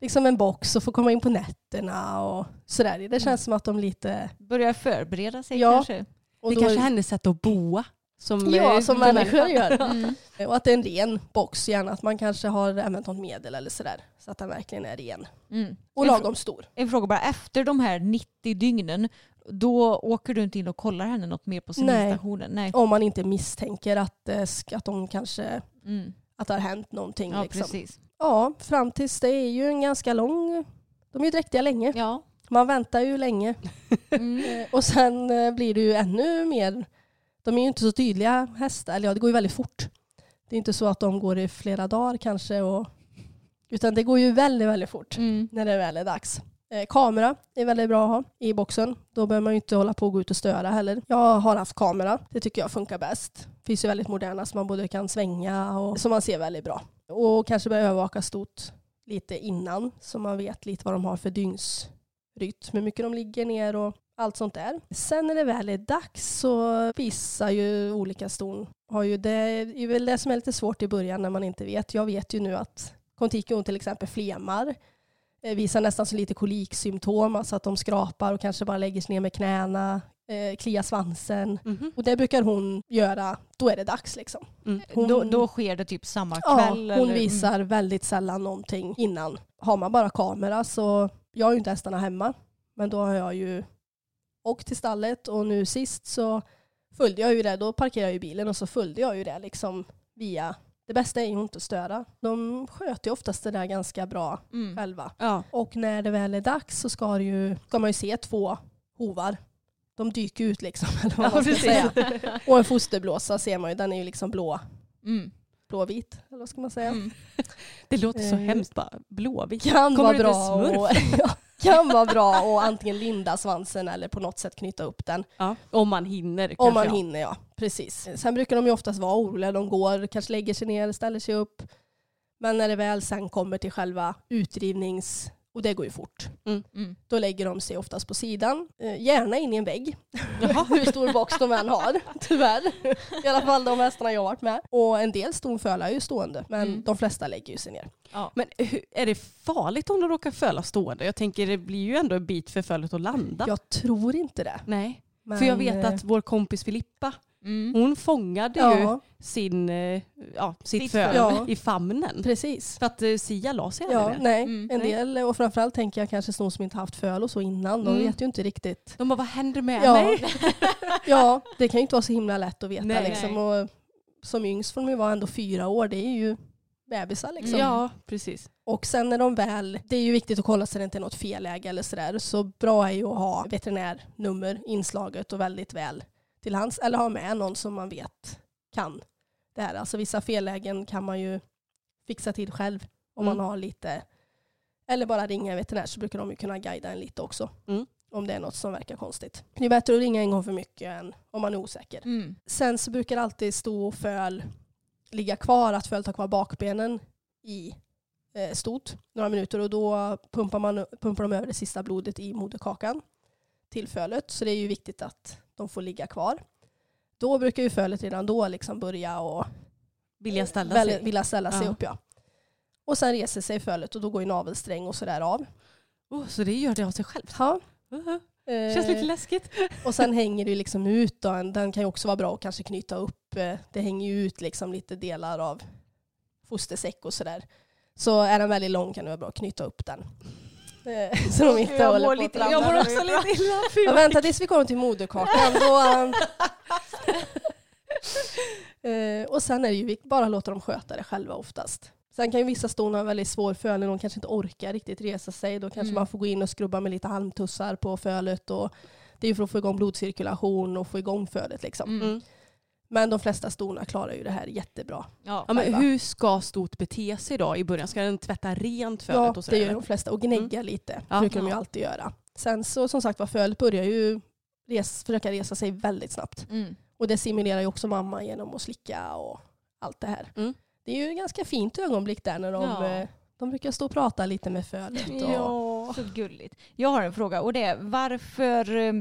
liksom en box och få komma in på nätterna och sådär. Det känns som att de lite... Börjar förbereda sig Ja. kanske. Och det då- kanske är hennes sätt att boa. Som, Ja, eh, som människor gör. Mm. Och att det är en ren box, gärna att man kanske har använt något medel eller sådär. Så att den verkligen är ren. Mm. Och lagom stor. En fråga bara, efter de här 90 dygnen, då åker du inte in och kollar henne något mer på Nej. seminstationen? Nej. Om man inte misstänker att, ska- att de kanske Mm. att det har hänt någonting. Ja, liksom. precis. ja, fram tills det är ju en ganska lång... De är ju dräktiga länge. Ja. Man väntar ju länge. Mm. Eh, Och sen eh, blir det ju ännu mer... De är ju inte så tydliga hästar. Eller ja, det går ju väldigt fort. Det är inte så att de går i flera dagar kanske. Och, utan det går ju väldigt, väldigt fort Mm. när det väl är dags. Eh, kamera är väldigt bra att ha i boxen. Då behöver man ju inte hålla på och gå ut och störa heller. Jag har haft kamera. Det tycker jag funkar bäst. Det finns ju väldigt moderna som man både kan svänga och som man ser väldigt bra. Och kanske börja övervaka stort lite innan så man vet lite vad de har för dygnsrytm, hur mycket de ligger ner och allt sånt där. Sen när det väl är dags så visar ju olika ston. Har ju det är väl det som är lite svårt i början när man inte vet. Jag vet ju nu att Contiki till exempel flemar visar nästan så lite koliksymptom, alltså att de skrapar och kanske bara lägger sig ner med knäna, eh, kliar svansen. Mhm. Och det brukar hon göra, då är det dags liksom. Mm. Hon- Då, då sker det typ samma Ja, kväll? hon eller? visar väldigt sällan någonting innan. Har man bara kamera så, jag har ju inte hästarna hemma, men då har jag ju åkt till stallet och nu sist så följde jag ju det, då parkerade jag ju bilen och så följde jag ju det liksom via, det bästa är ju inte att störa. De sköter ju oftast det där ganska bra Mm. själva. Ja. Och när det väl är dags så ska, ju, ska man ju se två hovar. De dyker ut liksom, eller vad Ja, man ska precis. säga. Och en fosterblåsa ser man ju, den är ju liksom blå, Mm. blåvit, eller vad ska man säga. Mm. Det låter så Eh, hemskt bara. Blåvit. kan Kommer vara bra och, ja, kan vara bra att antingen linda svansen eller på något sätt knyta upp den. Ja. Om man hinner. Om man ja. hinner ja, precis. Sen brukar de ju oftast vara oroliga. De går, kanske lägger sig ner, ställer sig upp. Men när det väl sen kommer till själva utdrivnings... Och det går ju fort. Mm. Då lägger de sig oftast på sidan. Eh, gärna in i en vägg. Jaha. Hur stor box de än har, tyvärr. I alla fall de hästarna jag har varit med. Och en del ston fölar ju stående, men Mm. de flesta lägger ju sig ner. Ja. Men är det farligt om de råkar föla stående? Jag tänker det blir ju ändå en bit för fölet att landa. Jag tror inte det. Nej. Men, för jag vet eh, att vår kompis Filippa, Mm. hon fångade ju Ja, sin, eh, ja, sitt Sitt föl föl. i famnen. precis. För att eh, Sia la sig Ja, ner. nej. Mm, en nej. del, och framförallt tänker jag kanske ston som inte haft föl och så innan. De Mm. vet ju inte riktigt. De bara, vad händer med Ja. mig? Ja, det kan ju inte vara så himla lätt att veta. Nej. liksom. Och som yngst får de ju vara ändå fyra år. Det är ju bebisar liksom. Ja, precis. Och sen när de väl, det är ju viktigt att kolla så det inte är något felläge eller sådär. Så bra är ju att ha veterinärnummer inslaget och väldigt väl till hands. Eller ha med någon som man vet kan det här. Alltså vissa fellägen kan man ju fixa till själv om Mm. man har lite, eller bara ringa en veterinär så brukar de ju kunna guida en lite också. Mm. Om det är något som verkar konstigt. Det är bättre att ringa en gång för mycket än om man är osäker. Mm. Sen så brukar alltid sto och föl ligga kvar, att föl tar kvar bakbenen i eh, stot några minuter och då pumpar, man, pumpar de över det sista blodet i moderkakan till fölet. Så det är ju viktigt att de får ligga kvar. Då brukar ju fölet redan då liksom börja och Vilja ställa väl- sig. vilja ställa sig Ja. upp. Ja. Och sen reser sig fölet och då går ju navelsträng och sådär av. Oh, så det gör det av sig själv. Ja. Känns lite Eh, läskigt. och sen hänger det ju liksom ut. Då. Den kan ju också vara bra att kanske knyta upp. eh, Det hänger ju ut liksom lite delar av fostersäck och sådär. Så är den väldigt lång kan det vara bra att knyta upp den. Eh, Så de inte Jag håller på lite- jag mår också lite illa. Vad vänta tills vi kommer till moderkakan. Då, eh, och sen är det ju vik- bara låta dem sköta det själva oftast. Sen kan ju vissa ston ha väldigt svår fölning, de kanske inte orkar riktigt resa sig. Då kanske Mm. man får gå in och skrubba med lite halmtussar på fölet. Och det är ju för att få igång blodcirkulation och få igång fölet. Liksom. Mm. Mm. Men de flesta stona klarar ju det här jättebra. Ja. Ja, men hur ska stot bete sig då i början? Ska den tvätta rent fölet Ja, och det sådär? gör eller? de flesta. Och gnägga lite Ja. brukar de ju Ja. alltid göra. Sen så som sagt var fölet börjar ju res, försöka resa sig väldigt snabbt. Mm. Och det simulerar ju också mamma genom att slicka och allt det här. Mm. Det är ju ett ganska fint ögonblick där när de, Ja. eh, de brukar stå och prata lite med fölet. Och, Ja. Så gulligt. Jag har en fråga och det är varför eh,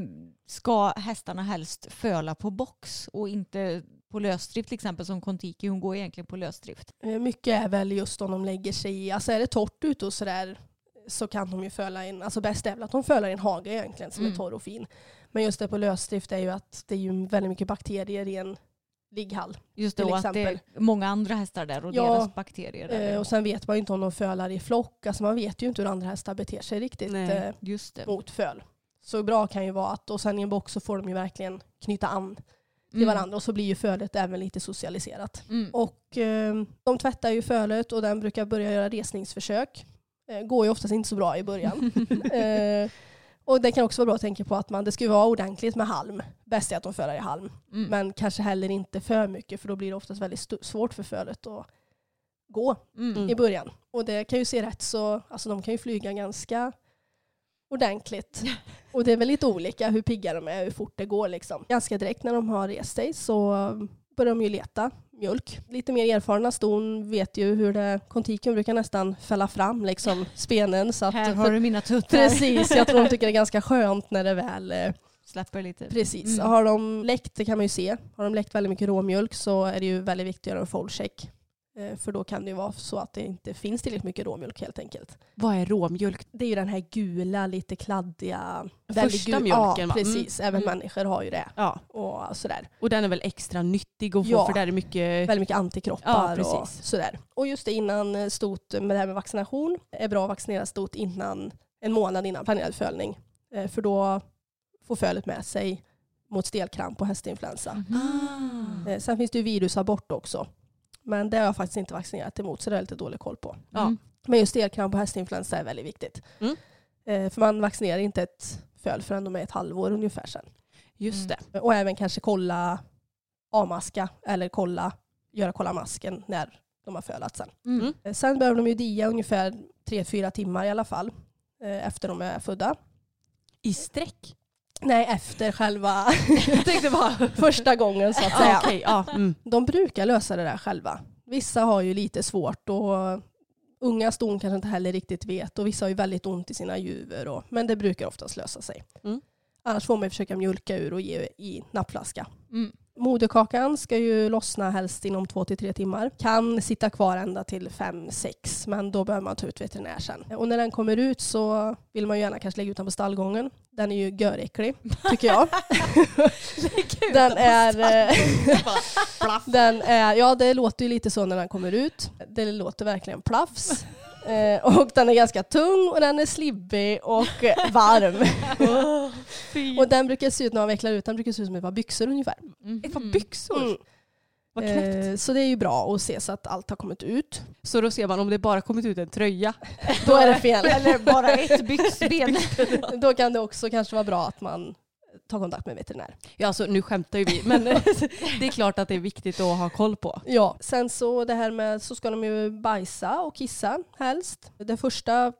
ska hästarna helst föla på box och inte på lösdrift till exempel som Kontiki, hon går egentligen på lösdrift. eh, mycket är väl just om de lägger sig i, alltså är det torrt ute och sådär så kan de ju föla in, alltså bäst är väl att de fölar en hage egentligen som Mm. är torr och fin. Men just det på lösdrift är ju att det är ju väldigt mycket bakterier i en ligghall. Just det, och att det är många andra hästar där och Ja, deras bakterier där. Eh, och sen vet man ju inte om de fölar i flock, alltså man vet ju inte hur andra hästar beter sig riktigt Nej. eh, Just det. mot föl. Så bra kan ju vara att, och sen i en box så får de ju verkligen knyta an till Mm. varandra och så blir ju fölet även lite socialiserat. Mm. Och eh, de tvättar ju fölet och den brukar börja göra resningsförsök. Eh, går ju oftast inte så bra i början. eh, och det kan också vara bra att tänka på att man, det ska ju vara ordentligt med halm. Bäst är att de fölar i halm. Mm. Men kanske heller inte för mycket för då blir det oftast väldigt svårt för fölet att gå Mm. i början. Och det kan ju se rätt så, alltså de kan ju flyga ganska ordentligt. Och det är väl lite olika hur pigga de är, hur fort det går liksom. Ganska direkt när de har rest sig så börjar de ju leta mjölk. Lite mer erfarna ston vet ju hur det, kontiken brukar nästan fälla fram liksom spenen. Så att, Här har du mina tuttar. Precis, jag tror de tycker det är ganska skönt när det väl eh, Släpper lite. Precis. Mm. Har de läckt, det kan man ju se, har de läckt väldigt mycket råmjölk så är det ju väldigt viktigt att göra en foldcheck. Eh, För då kan det ju vara så att det inte finns tillräckligt mycket råmjölk helt enkelt. Vad är råmjölk? Det är ju den här gula, lite kladdiga... Första gul- mjölken, Ja, va? precis. Även Mm. människor har ju det. Ja, Och sådär. och den är väl extra nyttig att få Ja. för där är mycket... Väldigt mycket antikroppar Ja, och sådär. Och just det innan eh, stot med det här med vaccination är bra att vaccinera stot innan, en månad innan planerad fölning. Eh, För då får fölet med sig mot stelkramp och hästinfluensa. Eh, Sen finns det ju virusabort också. Men det har jag faktiskt inte vaccinerat emot så det har jag lite dålig koll på. Ja. Mm. Men just stelkramp och hästinfluensa är väldigt viktigt. Mm. Eh, För man vaccinerar inte ett föl förrän de är ett halvår ungefär sen. Just Mm. det. Och även kanske kolla avmaska eller kolla, göra kolla masken när de har fölat sen. Mm. Eh, Sen behöver de ju dia ungefär 3-4 timmar i alla fall eh, efter de är födda. I sträck? Nej, efter själva Jag tänkte bara... första gången så att säga. okej, ja. Mm. de brukar lösa det där själva. Vissa har ju lite svårt och unga ston kanske inte heller riktigt vet och vissa har ju väldigt ont i sina juver. Och, men det brukar oftast lösa sig. Mm. Annars får man försöka mjölka ur och ge i nappflaska. Mm. Moderkakan ska ju lossna helst inom två till tre timmar. Kan sitta kvar ända till fem sex men då behöver man ta ut veterinär sen. Och när den kommer ut så vill man ju gärna kanske lägga ut den på stallgången. Den är ju göräcklig tycker jag. den är... eh, den är, ja det låter ju lite så när den kommer ut. Det låter verkligen plafs. Eh, och den är ganska tung och den är slibbig och varm. och den brukar se ut, när man vecklar ut den, brukar se ut som ett par byxor ungefär. Mm. Ett par byxor? Mm. Vad knäppt. Eh, så det är ju bra att se så att allt har kommit ut. Så då ser man om det bara kommit ut en tröja. Då är det fel. Eller bara ett byxben. Då kan det också kanske vara bra att man ta kontakt med veterinär. Ja, alltså, nu skämtar ju vi, men det är klart att det är viktigt att ha koll på. Ja, sen så det här med så ska de ju bajsa och kissa helst. Den första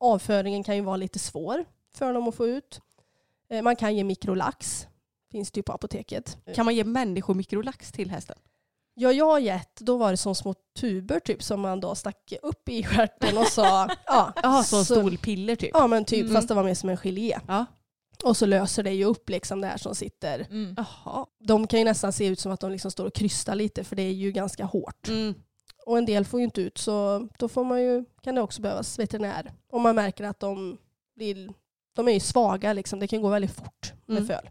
avföringen kan ju vara lite svår för dem att få ut. Eh, Man kan ge mikrolax, finns det ju på apoteket. Kan man ge människor mikrolax till hästen? Ja, jag har gett, då var det som små tuber typ som man då stack upp i stjärten och sa, ja, Jaha, så stolpiller typ? ja men typ Mm. fast det var mer som en gelé. Ja. Och så löser det ju upp liksom det här som sitter. Mm. De kan ju nästan se ut som att de liksom står och krystar lite för det är ju ganska hårt. Mm. Och en del får ju inte ut så då får man ju, kan det också behövas veterinär. Om man märker att de blir, de är ju svaga liksom. Det kan gå väldigt fort med Mm. föl.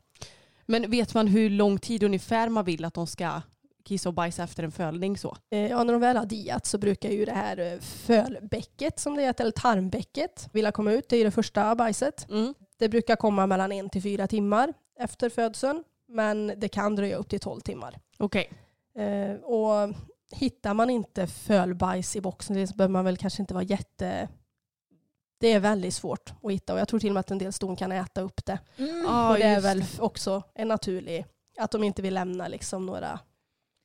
Men vet man hur lång tid ungefär man vill att de ska kissa och bajsa efter en fölning så? Eh, Ja, när de väl har diat så brukar ju det här eh, fölbäcket som det heter, eller tarmbäcket, vilja komma ut. Det är ju det första bajset. Mm. Det brukar komma mellan en till fyra timmar efter födseln. Men det kan dröja upp till 12 timmar. Okej. Eh, och hittar man inte fölbajs i boxen så behöver man väl kanske inte vara jätte... Det är väldigt svårt att hitta och jag tror till och med att en del ston kan äta upp det. Ja, och det är väl också en naturlig, att de inte vill lämna liksom några...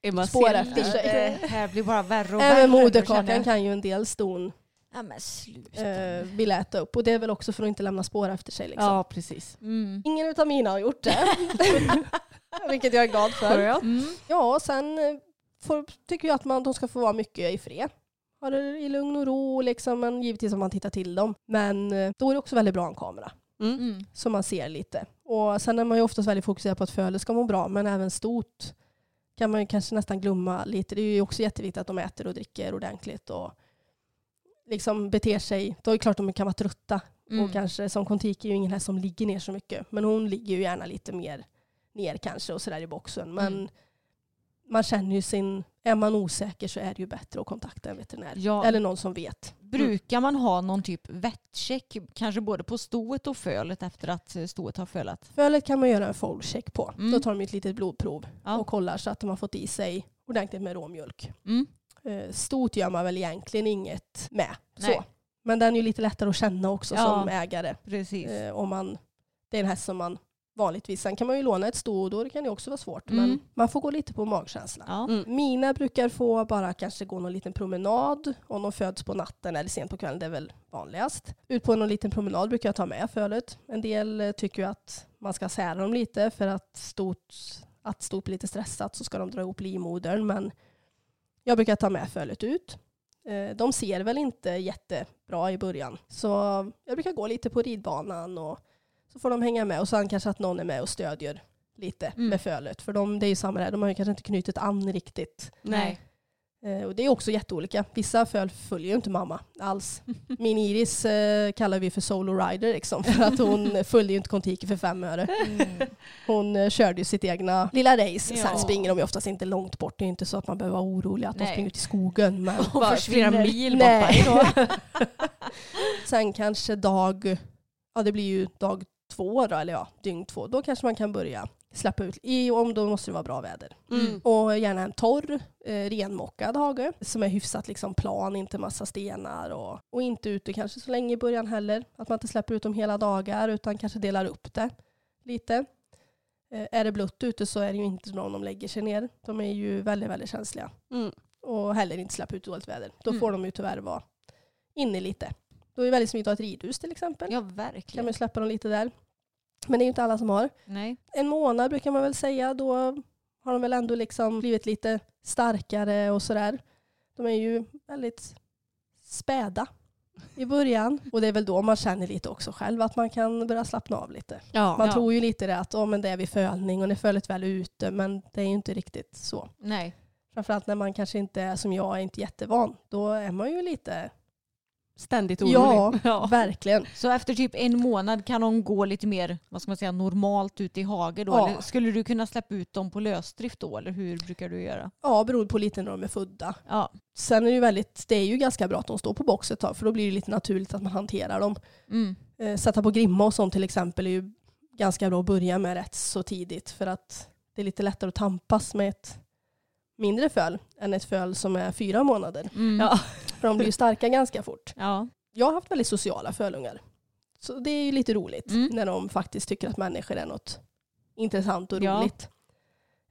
Är man spår efter sig. Det här blir bara värre och värre. Även moderkakan kan ju en del ston Ja men sluta. eh, vill äta upp och det är väl också för att inte lämna spår efter sig. Liksom. Ja, precis. Mm. Ingen utav mina har gjort det. Vilket jag är glad för. Mm. Ja, och sen eh, får, tycker jag att man, de ska få vara mycket i fred. Ha det i lugn och ro, liksom, men givetvis om man tittar till dem. Men eh, då är det också väldigt bra en kamera, Mm. Mm. så man ser lite. Och sen är man ju oftast väldigt fokuserad på att fölet ska må bra, men även stot kan man ju kanske nästan glömma lite. Det är ju också jätteviktigt att de äter och dricker ordentligt och liksom beter sig. Då är det klart att de kan vara trötta. Mm. Och kanske som Kontiki är ju ingen häst som ligger ner så mycket. Men hon ligger ju gärna lite mer ner kanske och sådär i boxen. Men Mm. man känner ju sin, är man osäker så är det ju bättre att kontakta en veterinär. Ja. Eller någon som vet. Brukar man ha någon typ vettcheck, kanske både på stoet och fölet efter att stoet har fölat? Fölet kan man göra en foldcheck på. Mm. Då tar de ett litet blodprov Ja. och kollar så att de har fått i sig ordentligt med råmjölk. Mm. Eh, Stot gör man väl egentligen inget med. Nej. Så. Men den är ju lite lättare att känna också Ja. som ägare. Precis. Eh, om man, det är en häst som man vanligtvis, sen kan man ju låna ett sto och då kan det också vara svårt. Mm. Men man får gå lite på magkänsla. Ja. Mm. Mina brukar få bara kanske gå någon liten promenad om de föds på natten eller sent på kvällen. Det är väl vanligast. Ut på någon liten promenad brukar jag ta med fölet. En del eh, tycker ju att man ska sära dem lite för att stort, att stort blir lite stressat så ska de dra ihop livmodern. Men jag brukar ta med fölet ut. Eh, De ser väl inte jättebra i början. Så jag brukar gå lite på ridbanan och så får de hänga med. Och sen kanske att någon är med och stödjer lite Mm. med fölet. För de, det är ju samma där, de har ju kanske inte knutit an riktigt. Nej. Eh, och det är också jätteolika. Vissa föl följer ju inte mamma alls. Min Iris eh, kallar vi för solo rider liksom, för att hon följer ju inte Kontiki för fem öre. Hon eh, körde ju sitt egna lilla race. Ja. Sen springer de ju oftast inte långt bort. Det är inte så att man behöver vara orolig att de springer ut i skogen. Men Bara flera mil bort. Nej. bara, sen kanske dag, ja det blir ju dag två då, eller ja, dygn två. Då kanske man kan börja släppa ut. I, om då måste det vara bra väder. Mm. Och gärna en torr, eh, renmockad hage som är hyfsat liksom plan, inte massa stenar. Och, och inte ute kanske så länge i början heller. Att man inte släpper ut dem hela dagar utan kanske delar upp det lite. Eh, är det blött ute så är det ju inte bra om de lägger sig ner. De är ju väldigt, väldigt känsliga. Mm. Och heller inte släppa ut dåligt väder. Då Mm. får de ju tyvärr vara inne lite. Då är det väldigt smidigt att ha ett ridhus till exempel. Ja kan man verkligen. släppa dem lite där. Men det är ju inte alla som har. Nej. En månad brukar man väl säga. Då har de väl ändå liksom blivit lite starkare och sådär. De är ju väldigt späda i början. Och det är väl då man känner lite också själv att man kan börja slappna av lite. Ja. Man Ja. tror ju lite det att oh, men det är vid fölning och när fölet väl är ute men det är ju inte riktigt så. Nej. Framförallt när man kanske inte är som jag, är inte jättevan. Då är man ju lite, Ständigt orolig. ja, Ja. verkligen. Så efter typ en månad kan de gå lite mer, vad ska man säga, normalt ute i hage då? Ja. Eller skulle du kunna släppa ut dem på lösdrift då? Eller hur brukar du göra? Ja, beror på lite när de är födda. Ja. Sen är det ju väldigt, det är ju ganska bra att de står på box ett tag för då blir det lite naturligt att man hanterar dem. Mm. Eh, sätta på grimma och sånt till exempel är ju ganska bra att börja med rätt så tidigt för att det är lite lättare att tampas med ett mindre föl än ett föl som är fyra månader. Mm. Ja. För de blir ju starka ganska fort. Ja. Jag har haft väldigt sociala fölungar. Så det är ju lite roligt Mm. när de faktiskt tycker att människor är något intressant och Ja. roligt.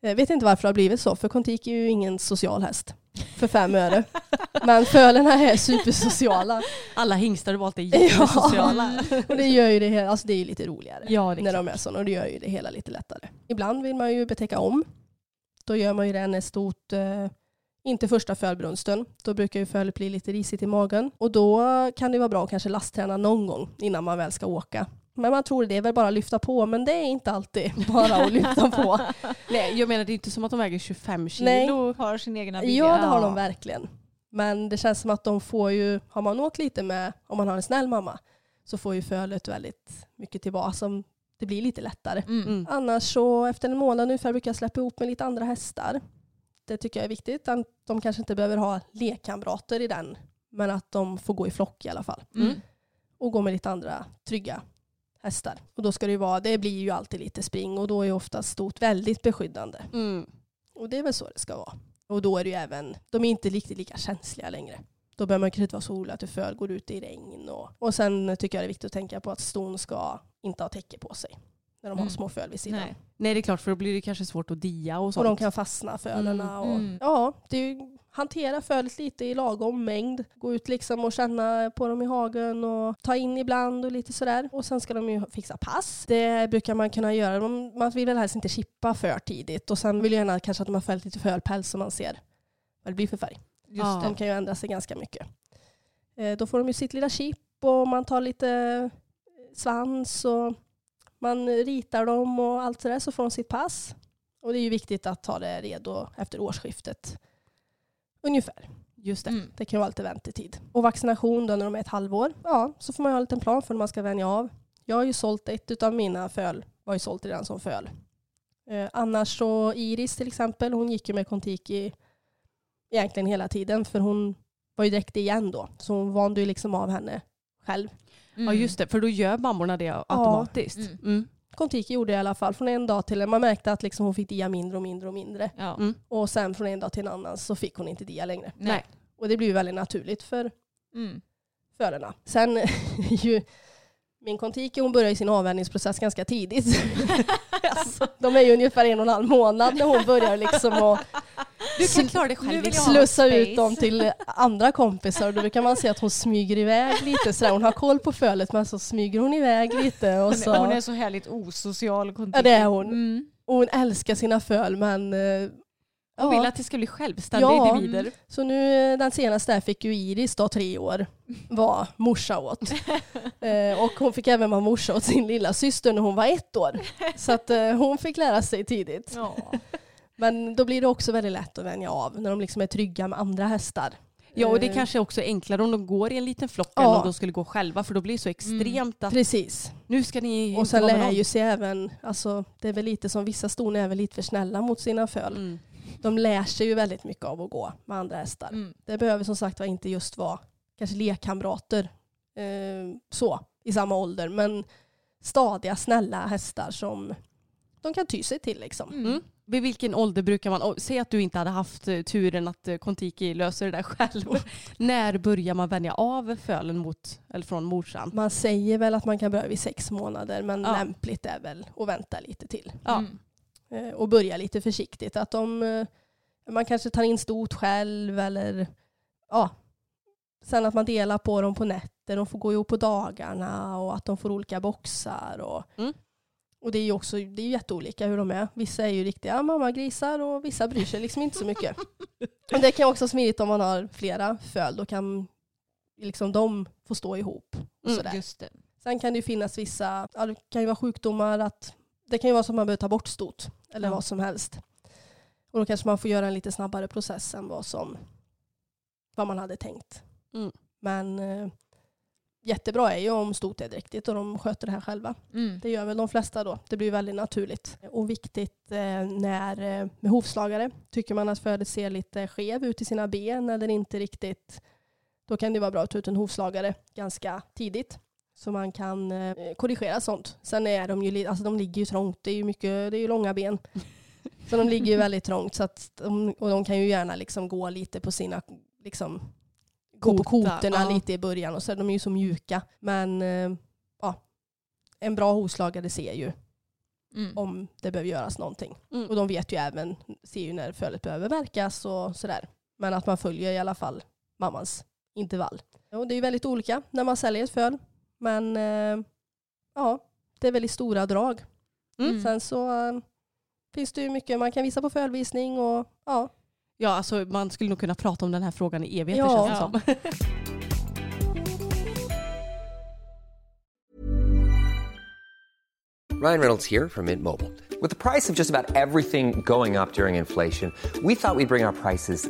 Jag vet inte varför det har blivit så, för Kontiki är ju ingen social häst för fem öre. Men fölerna är supersociala. Alla hingstar har valt det jättesociala. Och det gör ju det, hela, alltså det är ju lite roligare Ja, är när klart. de är sådana och det gör ju det hela lite lättare. Ibland vill man ju betäcka om. Då gör man ju det när stort, eh, inte första fölbrunsten. Då brukar ju fölet bli lite risigt i magen. Och då kan det vara bra att kanske lastträna någon gång innan man väl ska åka. Men man tror det är väl bara att lyfta på, men det är inte alltid bara att lyfta på. Nej, jag menar det är inte som att de väger 25 kilo. Nej. Har sin egna vilja. Ja, det har de verkligen. Men det känns som att de får ju, har man åkt lite med, om man har en snäll mamma, så får ju fölet väldigt mycket tillbaka. Som det blir lite lättare. Mm. Mm. Annars så efter en månad ungefär brukar jag släppa ihop med lite andra hästar. Det tycker jag är viktigt. Att De kanske inte behöver ha lekkamrater i den. Men att de får gå i flock i alla fall. Mm. Och gå med lite andra trygga hästar. Och då ska det ju vara, det blir ju alltid lite spring och då är ju oftast stort väldigt beskyddande. Mm. Och det är väl så det ska vara. Och då är det ju även, de är inte riktigt lika känsliga längre. Då behöver man kanske inte vara så orolig att du föl går ut i regn. Och, och sen tycker jag det är viktigt att tänka på att ston ska inte ha täcke på sig. När de har Mm. små föl vid sidan. Nej. Nej det är klart för då blir det kanske svårt att dia och Och sånt. de kan fastna fölerna. Mm. Och, Mm. Ja, det är ju, hantera fölet lite i lagom mängd. Gå ut liksom och känna på dem i hagen och ta in ibland och lite sådär. Och sen ska de ju fixa pass. Det brukar man kunna göra. Man, man vill väl helst inte chippa för tidigt. Och sen vill jag gärna kanske att de har fällt lite fölpäls så man ser vad det blir för färg. Just Ja. De kan ju ändra sig ganska mycket. Eh, då får de ju sitt lilla chip och man tar lite svans och man ritar dem och allt sådär så får de sitt pass. Och det är ju viktigt att ha det redo efter årsskiftet. Ungefär. Just det. Mm. Det kan vara lite väntetid. Och vaccination då när de är ett halvår. Ja, så får man ju ha en liten plan för när man ska vänja av. Jag har ju sålt ett av mina föl. Var ju sålt redan som föl. Eh, annars så Iris till exempel. Hon gick ju med Kontiki egentligen hela tiden. För hon var ju direkt igen då. Så hon vande ju liksom av henne själv. Mm. Ja just det, för då gör mammorna det automatiskt. Mm. Mm. Kontiki gjorde det i alla fall från en dag till en. Man märkte att liksom hon fick dia mindre och mindre och mindre. Ja. Mm. Och sen från en dag till en annan så fick hon inte dia längre. Nej. Och det blir väldigt naturligt för Mm. fölerna. Sen ju min Kontiki hon börjar sin avvänjningsprocess ganska tidigt. alltså, de är ju ungefär en och en halv månad när hon börjar liksom att Du kan klara dig själv. Slussa ut dem till andra kompisar. Då brukar man se att hon smyger iväg lite. Så hon har koll på fölet men så smyger hon iväg lite. Och, Hon, så, är, hon är så härligt osocial. Ja, det är hon. Mm. och hon älskar sina föl men eh, ja. vill att det ska bli självständiga Ja. individer. Så nu den senaste här fick ju Iris då tre år var morsa åt. eh, och hon fick även vara morsa åt sin lilla syster när hon var ett år. Så att eh, hon fick lära sig tidigt. Ja. Men då blir det också väldigt lätt att vänja av när de liksom är trygga med andra hästar. Ja och det Eh, kanske också är enklare om de går i en liten flock Ja. än om de skulle gå själva för då blir det så extremt att Precis. nu ska ni Och sen vara lär ju sig även, alltså det är väl lite som vissa ston är väl lite för snälla mot sina föl. Mm. De lär sig ju väldigt mycket av att gå med andra hästar. Mm. Det behöver som sagt var inte just vara kanske lekkamrater eh, så i samma ålder men stadiga snälla hästar som de kan ty sig till liksom. Mm. Vid vilken ålder brukar man, säg att du inte hade haft eh, turen att eh, Kontiki löser det där själv. När börjar man vänja av fölen mot, eller från morsan? Man säger väl att man kan börja vid sex månader men Ja. lämpligt är väl att vänta lite till. Ja. Mm. Eh, och börja lite försiktigt. Att de, eh, man kanske tar in stort själv eller ja. Sen att man delar på dem på nätter, de får gå ihop på dagarna och att de får olika boxar. Och, Mm. och det är ju också det är jätteolika hur de är. Vissa är ju riktiga mammagrisar och vissa bryr sig liksom inte så mycket. Men det kan också vara smidigt om man har flera föl. Då kan liksom de få stå ihop. Och Mm, sådär. Just det. Sen kan det ju finnas vissa, ja, det kan ju vara sjukdomar, att det kan ju vara så att man behöver ta bort stot eller Ja. vad som helst. Och då kanske man får göra en lite snabbare process än vad, som, vad man hade tänkt. Mm. Men eh, jättebra är ju om stot är dräktigt och de sköter det här själva. Mm. Det gör väl de flesta då. Det blir väldigt naturligt. Och viktigt eh, när, eh, med hovslagare, tycker man att födet ser lite skev ut i sina ben eller inte riktigt, då kan det vara bra att ta ut en hovslagare ganska tidigt. Så man kan eh, korrigera sånt. Sen är de ju, alltså de ligger ju trångt, det är ju, mycket, det är ju långa ben. Så de ligger ju väldigt trångt så att de, och de kan ju gärna liksom gå lite på sina, liksom, gå på Kota, koterna ja. lite i början och så är de ju så mjuka. Men eh, ja, en bra hovslagare ser ju Mm. om det behöver göras någonting. Mm. Och de vet ju även, ser ju när fölet behöver märkas och sådär. Men att man följer i alla fall mammans intervall. Och det är ju väldigt olika när man säljer ett föl. Men eh, ja, det är väldigt stora drag. Mm. Sen så eh, finns det ju mycket man kan visa på fölvisning och ja. Ja, alltså man skulle nog kunna prata om den här frågan i evigheter Ja. känns det som. Ryan Reynolds here from Mint Mobile. With the price of just about everything going up during inflation, we thought we'd bring our prices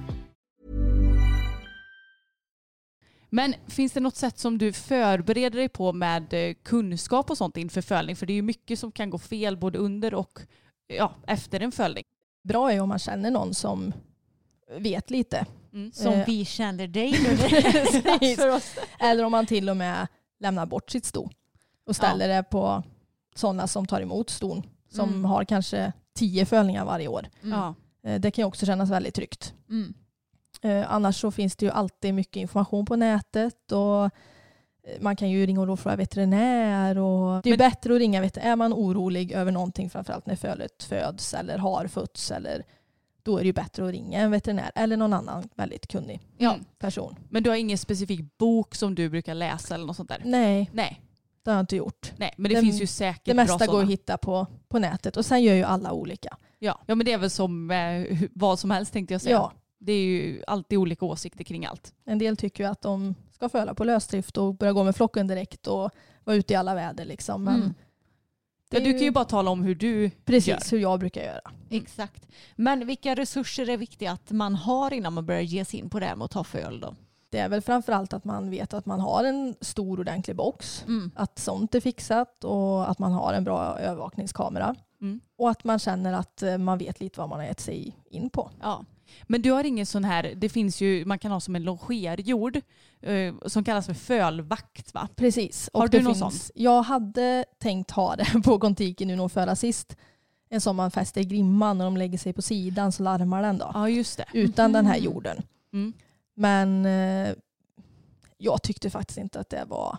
Men finns det något sätt som du förbereder dig på med eh, kunskap och sånt inför fölning? För det är ju mycket som kan gå fel både under och ja, efter en fölning. Bra är om man känner någon som vet lite. Som Eh. vi känner dig nu. för oss. Eller om man till och med lämnar bort sitt sto och ställer det på sådana som tar emot ston som Mm. har kanske tio fölningar varje år. Mm. Ja. Eh, Det kan ju också kännas väldigt tryggt. Mm. Eh, Annars så finns det ju alltid mycket information på nätet och eh, man kan ju ringa och fråga veterinär och det är Men- bättre att ringa veterinär. Är man orolig över någonting framförallt när fölet föds eller har fötts eller då är det ju bättre att ringa en veterinär eller någon annan väldigt kunnig Ja. person. Men du har ingen specifik bok som du brukar läsa eller något sånt där? Nej, Nej, det har jag inte gjort. nej. men det Det- finns ju säkert Det bra mesta går sådana. att hitta på, på nätet och sen gör ju alla olika. Ja. ja, men det är väl som eh, vad som helst tänkte jag säga. Ja, Det är ju alltid olika åsikter kring allt. en del tycker ju att de ska föla på lösdrift och börja gå med flocken direkt och vara ute i alla väder liksom. Men Mm. Ja, du kan ju bara tala om hur du precis gör. hur jag brukar göra. Exakt. Men vilka resurser är viktiga att man har innan man börjar ge sig in på det här med att ta föl då? Det är väl framförallt att man vet att man har en stor ordentlig box. Mm. Att sånt är fixat och att man har en bra övervakningskamera. Mm. Och att man känner att eh, man vet lite vad man har gett sig in på. Ja. Men du har ingen sån här, det finns ju, man kan ha som en longerjord eh, som kallas för fölvakt va? Precis. Har du någon finns, sån? Jag hade tänkt ha det på Kontiken nu nog förra sist. En som man fäster i grimman när de lägger sig på sidan så larmar den då. Ja just det. Utan den här Mhm. jorden. Mm. Men eh, jag tyckte faktiskt inte att det var...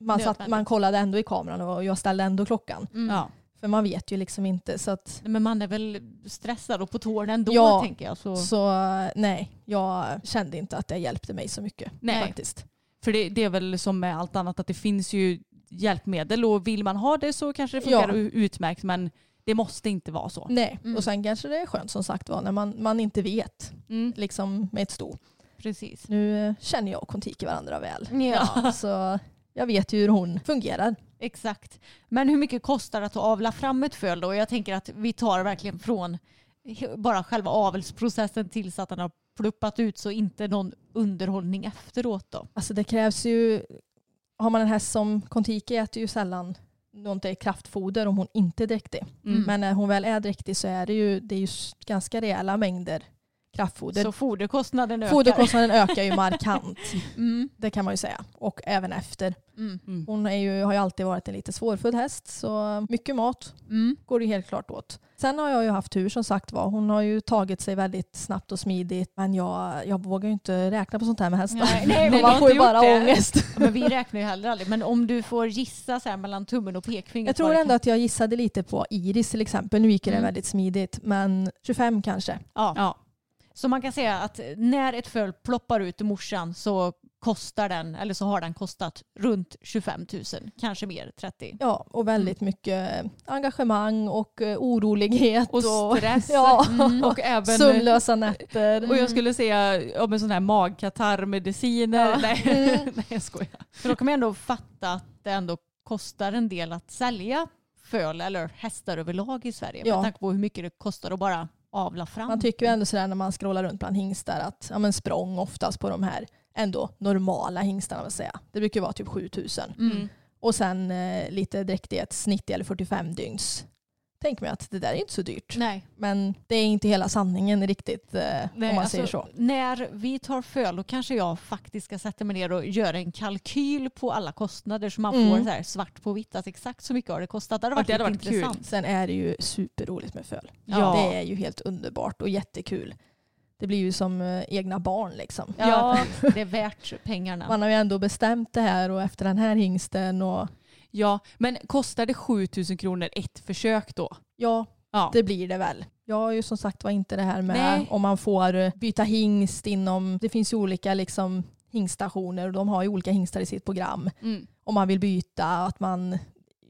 Man, satt, man kollade ändå i kameran och jag ställde ändå klockan. Mm. Ja. För man vet ju liksom inte. Så, att, Men man är väl stressad och på tårna ändå Ja. tänker jag. Så. så nej, jag kände inte att det hjälpte mig så mycket. Nej. Faktiskt. För det, det är väl som med allt annat att det finns ju hjälpmedel och vill man ha det så kanske det funkar Ja. utmärkt men det måste inte vara så. Nej, Mm. och sen kanske det är skönt som sagt var när man, man inte vet Mm. liksom med ett sto. Precis. Nu känner jag och Kontiki varandra väl. Ja, Så jag vet ju hur hon fungerar. Exakt. Men hur mycket kostar det att avla fram ett föl då? Jag tänker att vi tar verkligen från bara själva avelsprocessen tills att den har pluppat ut så inte någon underhållning efteråt då. Alltså det krävs ju, har man en häst som Kontiki äter ju sällan något kraftfoder om hon inte är dräktig. Mm. Men när hon väl är dräktig så är det ju, det är ju ganska rejäla mängder kraftfoder. Så foderkostnaden ökar. Foderkostnaden ökar ju markant, Mm, det kan man ju säga. Och även efter. mm, Mm. Hon är ju, har ju alltid varit en lite svårfödd häst så mycket mat mm. går det helt klart åt. Sen har jag ju haft tur som sagt var. Hon har ju tagit sig väldigt snabbt och smidigt. Men jag, jag vågar ju inte räkna på sånt här med hästar. Nej, nej, man får ju bara det. ångest. Ja, Men vi räknar ju heller aldrig. Men om du får gissa så här mellan tummen och pekfingret. Jag tror ändå kan- att jag gissade lite på Iris till exempel. Nu gick det Mm. väldigt smidigt. Men 25 kanske. Ja. Ja. Så man kan säga att när ett föl ploppar ut ur morsan så kostar den, eller så har den kostat runt 25 000, kanske mer, 30. Ja, och väldigt mycket engagemang och eh, orolighet. Och stress. ja, Och även sömnlösa nätter. Och jag skulle säga om en sån här magkatarrmediciner. Ja. Nej, Mm. nej jag skojar. För då kan man ändå fatta att det ändå kostar en del att sälja föl eller hästar överlag i Sverige. Ja. Med tanke på hur mycket det kostar att bara avla fram. Man tycker ju ändå sådär när man scrollar runt bland hingstar att ja, men språng oftast på de här ändå normala hingstarna vill säga. Det brukar vara typ 7000. Mm. Och sen eh, lite dräktighets 90 eller 45 dygns. Tänk mig att det där är inte så dyrt. Nej. Men det är inte hela sanningen riktigt eh, Nej, om man alltså, säger så. När vi tar föl då kanske jag faktiskt ska sätta mig ner och göra en kalkyl på alla kostnader så man Mm. får så här svart på vitt att exakt så mycket har det kostat. Det hade varit, det hade varit kul. intressant. Sen är det ju superroligt med föl. Ja. Det är ju helt underbart och jättekul. Det blir ju som eh, egna barn liksom. Ja, det är värt pengarna. Man har ju ändå bestämt det här och efter den här hingsten och Ja, men kostar det 7000 kronor ett försök då? ja, Ja. det blir det väl. Jag har ju som sagt var inte det här med Nej. om man får byta hingst inom, det finns ju olika liksom hingstationer och de har ju olika hingstar i sitt program. Mm. Om man vill byta, att man,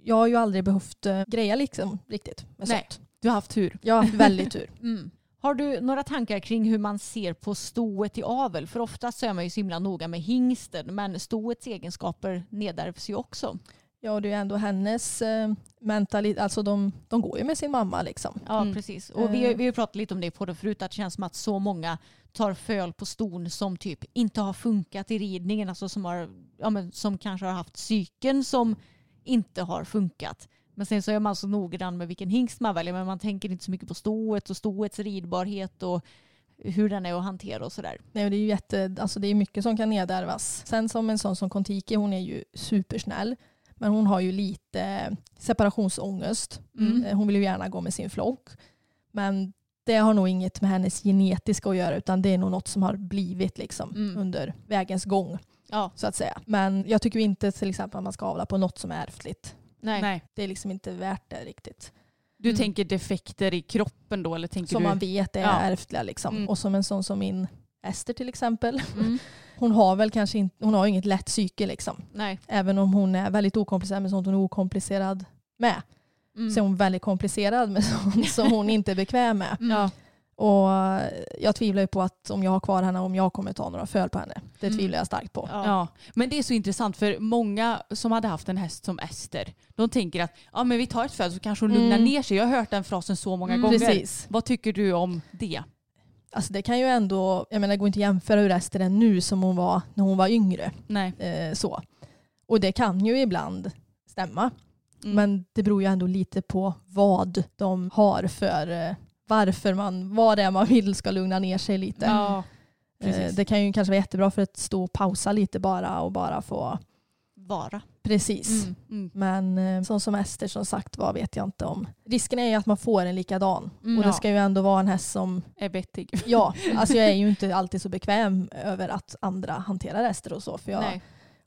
jag har ju aldrig behövt eh, greja liksom riktigt med Nej. sånt. Du har haft tur. Jag har haft väldigt tur. Mm. Har du några tankar kring hur man ser på stoet i avel? För oftast är man ju så himla noga med hingsten men stoets egenskaper nedärvs ju också. Ja, det är ju ändå hennes eh, mentalitet, alltså de, de går ju med sin mamma liksom. Ja, Mm. precis. Och vi, har- Eh. vi har pratat lite om det på det förut, att det känns som att så många tar föl på ston som typ inte har funkat i ridningen, alltså som, har, ja, men som kanske har haft psyken som inte har funkat. Men sen så är man så noggrann med vilken hingst man väljer, men man tänker inte så mycket på stoet och stoets ridbarhet och hur den är att hantera och sådär. Nej, det är ju jätte, alltså det är mycket som kan nedärvas. Sen som en sån som Kontiki, hon är ju supersnäll. Men hon har ju lite separationsångest. Mm. Eh, Hon vill ju gärna gå med sin flock. Men det har nog inget med hennes genetiska att göra utan det är nog något som har blivit liksom Mm. under vägens gång. Ja, så att säga. Men jag tycker inte till exempel att man ska avla på något som är ärftligt. nej. Nej. Det är liksom inte värt det riktigt. Du Mm. tänker defekter i kroppen då? Eller tänker Som du... man vet är Ja. ärftliga. Liksom. Mm. Och som en sån som min Ester till exempel. Mm. Hon har väl kanske inte, hon har inget lätt psyke liksom. nej. Även om hon är väldigt okomplicerad med sånt hon är okomplicerad med. Mm. Så är hon väldigt komplicerad med sånt som hon inte är bekväm med. Mm. Ja. Och jag tvivlar ju på att om jag har kvar henne, om jag kommer ta några föl på henne. Det Mm. tvivlar jag starkt på. Ja. Ja, men det är så intressant för många som hade haft en häst som Ester, de tänker att ja, men vi tar ett föl så kanske hon lugnar Mm. ner sig. Jag har hört den frasen så många Mm. gånger. Precis. Vad tycker du om det? Alltså det kan ju ändå, jag menar det går inte att jämföra hur Ester är nu som hon var när hon var yngre. Nej. Eh, så. Och det kan ju ibland stämma. Mm. Men det beror ju ändå lite på vad de har för, eh, varför man, vad det är man vill ska lugna ner sig lite. Ja, Eh, det kan ju kanske vara jättebra för att stå och pausa lite bara och bara få, Vara. Precis. Mm. Mm. Men eh, sån som Ester som sagt var vet jag inte om. Risken är ju att man får en likadan. Mm. och Ja. det ska ju ändå vara en häst som, Är vettig. ja, alltså jag är ju inte alltid så bekväm över att andra hanterar Ester och så. För jag, Nej.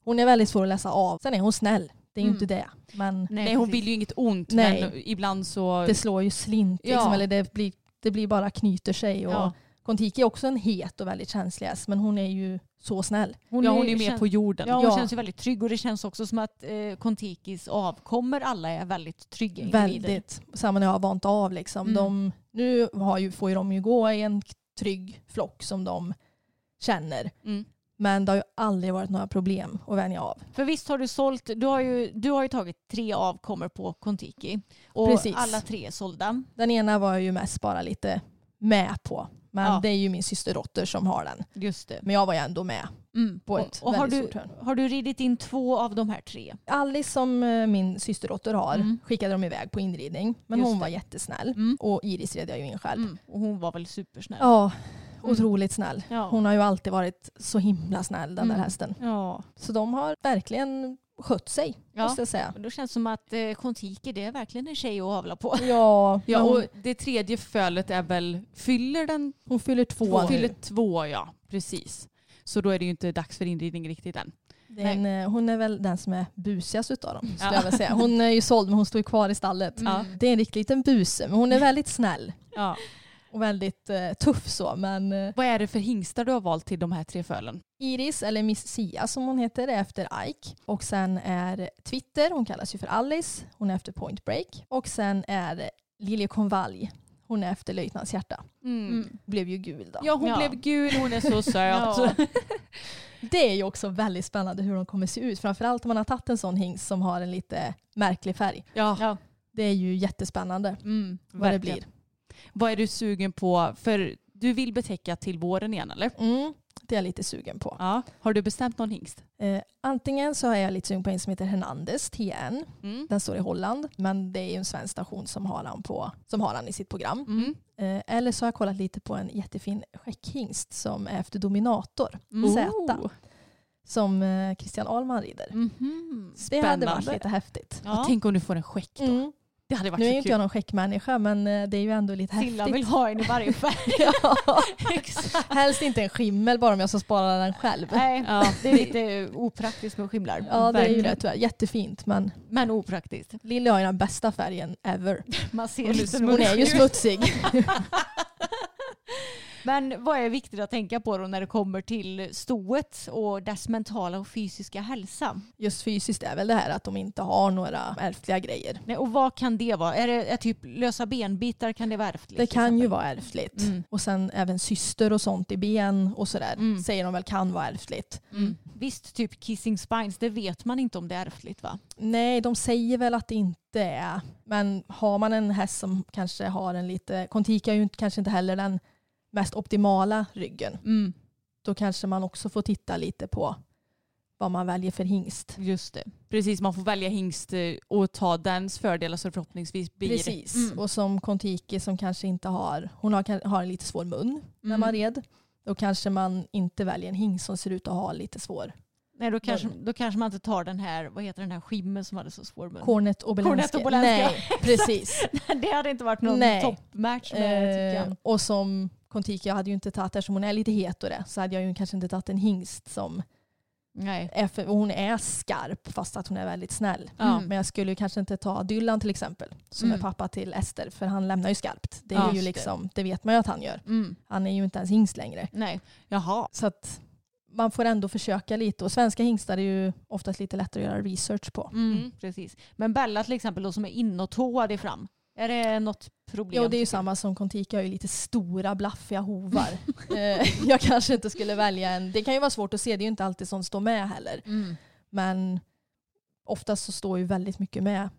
hon är väldigt svår att läsa av. Sen är hon snäll, det är ju Mm. inte det. Men Nej, hon precis. vill ju inget ont Nej. men ibland så... det slår ju slint. Liksom, Ja. eller det blir, det blir bara knyter sig. Och Ja. Kontiki är också en het och väldigt känslig häst men hon är ju så snäll. ja, hon är mer kän- på jorden. Ja, hon Ja. känns ju väldigt trygg och det känns också som att eh, Kontikis avkommer alla är väldigt trygga individer. Väldigt. Samma när jag har vant av. Liksom. Mm. De, nu har ju, får ju de ju gå i en trygg flock som de känner. Mm. Men det har ju aldrig varit några problem att vänja av. För visst har du sålt, du har ju, du har ju tagit tre avkommor på Kontiki och Precis. alla tre är sålda. Den ena var jag ju mest bara lite med på. Men Ja. det är ju min systerdotter som har den. Just det. Men jag var ju ändå med Mm. på Och, ett och har, väldigt du, stort hörn. har du ridit in två av de här tre? Alice som eh, min systerdotter har Mm. skickade de iväg på inridning. Men Just hon det. var jättesnäll. Mm. Och Iris red jag ju in själv. Mm. Och hon var väl supersnäll? Ja, otroligt snäll. Ja. Hon har ju alltid varit så himla snäll den där Mm. hästen. ja. Så de har verkligen skött sig Ja. måste jag säga. Då känns det som att eh, Kontiki det är verkligen en tjej att avla på. Ja, Ja, hon, och det tredje fölet är väl, fyller den hon fyller två nu. Fyller två, ja. Precis. Så då är det ju inte dags för inridning riktigt än. Det är en, eh, hon är väl den som är busigast utav dem. Skulle Ja. jag säga. Hon är ju såld men hon står ju kvar i stallet. Ja. Det är en riktig liten buse men hon är väldigt snäll. Ja. Och väldigt eh, tuff så. Men eh, Vad är det för hingstar du har valt till de här tre fölen? Iris, eller Miss Sia som hon heter, är efter Ike. Och sen är Twitter, hon kallas ju för Alice, hon är efter Point Break. Och sen är Liljekonvalj, hon är efter Löjtnants hjärta. Mm. Blev ju gul då. Ja hon Ja. blev gul, hon är så söt. Ja. Det är ju också väldigt spännande hur de kommer se ut. Framförallt om man har tagit en sån hingst som har en lite märklig färg. Ja, Ja. Det är ju jättespännande mm, vad det verkligen. blir. Vad är du sugen på? För du vill betäcka till våren igen eller? Mm, det är jag lite sugen på. Ja. Har du bestämt någon hingst? Eh, antingen så är jag lite sugen på en som heter Hernandez, TN. Mm. Den står i Holland, men det är ju en svensk station som har han, på, som har han i sitt program. Mm. Eh, eller så har jag kollat lite på en jättefin skäckhingst som är efter Dominator, Mm. Z, Oh. som eh, Christian Ahlman rider. Mhm. Det hade varit lite häftigt. Ja. Tänk om du får en skäck då. Det hade varit Nu är ju inte jag någon skäckmänniska men eh, det är ju ändå lite Silla häftigt. vill ha en i varje färg. ja. Exakt. Helst inte en skimmel bara om jag ska spara den själv. Nej, Ja. det är lite opraktiskt med skimlar. Ja det är ju det tyvärr. Jättefint men Men opraktiskt. Lille har ju den bästa färgen ever. Man ser Hon är ju smutsig. Men vad är viktigt att tänka på då när det kommer till stoet och dess mentala och fysiska hälsa? Just fysiskt är väl det här att de inte har några ärftliga grejer. Nej, och vad kan det vara? Är det är typ lösa benbitar? Kan det vara ärftligt? Det kan ju vara ärftligt. Mm. Och sen även syster och sånt i ben och sådär Mm. säger de väl kan vara ärftligt. Mm. Visst, typ kissing spines, det vet man inte om det är ärftligt va? Nej, de säger väl att det inte är. Men har man en häst som kanske har en lite, Contica är ju kanske inte heller den mest optimala ryggen. Mm. Då kanske man också får titta lite på vad man väljer för hingst. Just det. Precis, man får välja hingst eh, och ta dens fördelar så förhoppningsvis blir Precis. Mm. Och som Kontiki som kanske inte har, hon har, har en lite svår mun när Mm. man red. Då kanske man inte väljer en hingst som ser ut att ha lite svår. Nej, då kanske, då kanske man inte tar den här, vad heter den här skimmen som hade så svår mun? Cornet Obolenski. Nej, precis. det hade inte varit någon toppmatch med Eh, och som Kontiki, jag hade ju inte tagit, eftersom hon är lite het och det, så hade jag ju kanske inte tagit en hingst som Nej. är för, och hon är skarp fast att hon är väldigt snäll. Ja. Men jag skulle ju kanske inte ta Dylan till exempel, som Mm. är pappa till Ester, för han lämnar ju skarpt. Det, är Ja, ju liksom, det vet man ju att han gör. Mm. Han är ju inte ens hingst längre. Nej. Jaha. Så att man får ändå försöka lite. Och svenska hingstar är ju oftast lite lättare att göra research på. Mm, Mm. Precis. Men Bella till exempel då som är inåtåad i fram. Är det något problem? Jo, det är ju samma som Contica har ju lite stora blaffiga hovar. Eh, jag kanske inte skulle välja en, det kan ju vara svårt att se, det är ju inte alltid som står med heller. Mm. Men oftast så står ju väldigt mycket med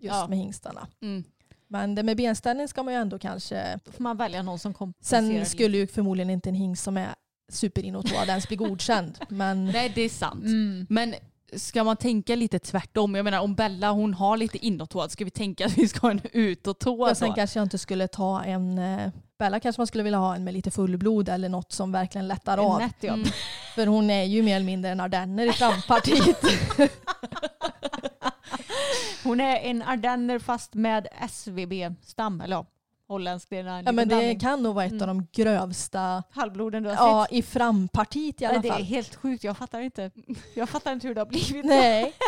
just Ja. med hingstarna. Mm. Men det med benställning ska man ju ändå kanske... Då får man välja någon som kompenserar Sen skulle ju förmodligen inte en hingst som är superinåtåad ens bli godkänd. Men Nej det är sant. Mm. Men ska man tänka lite tvärtom? Jag menar om Bella hon har lite inåtåd, ska vi tänka att vi ska ha en utåtåd och sen kanske jag inte skulle ta en... eh, Bella kanske man skulle vilja ha en med lite fullblod eller något som verkligen lättar En av. nätt, ja. Mm. För hon är ju mer eller mindre en ardenner i frampartiet. Hon är en ardenner fast med SVB-stam. Eller ja, holländsk. En ja, men det kan nog vara ett av de grövsta Halvbloden du har ja, sett. i frampartiet i alla Nej, det är fall. helt sjukt. Jag fattar inte. Jag fattar inte hur det har blivit. Nej.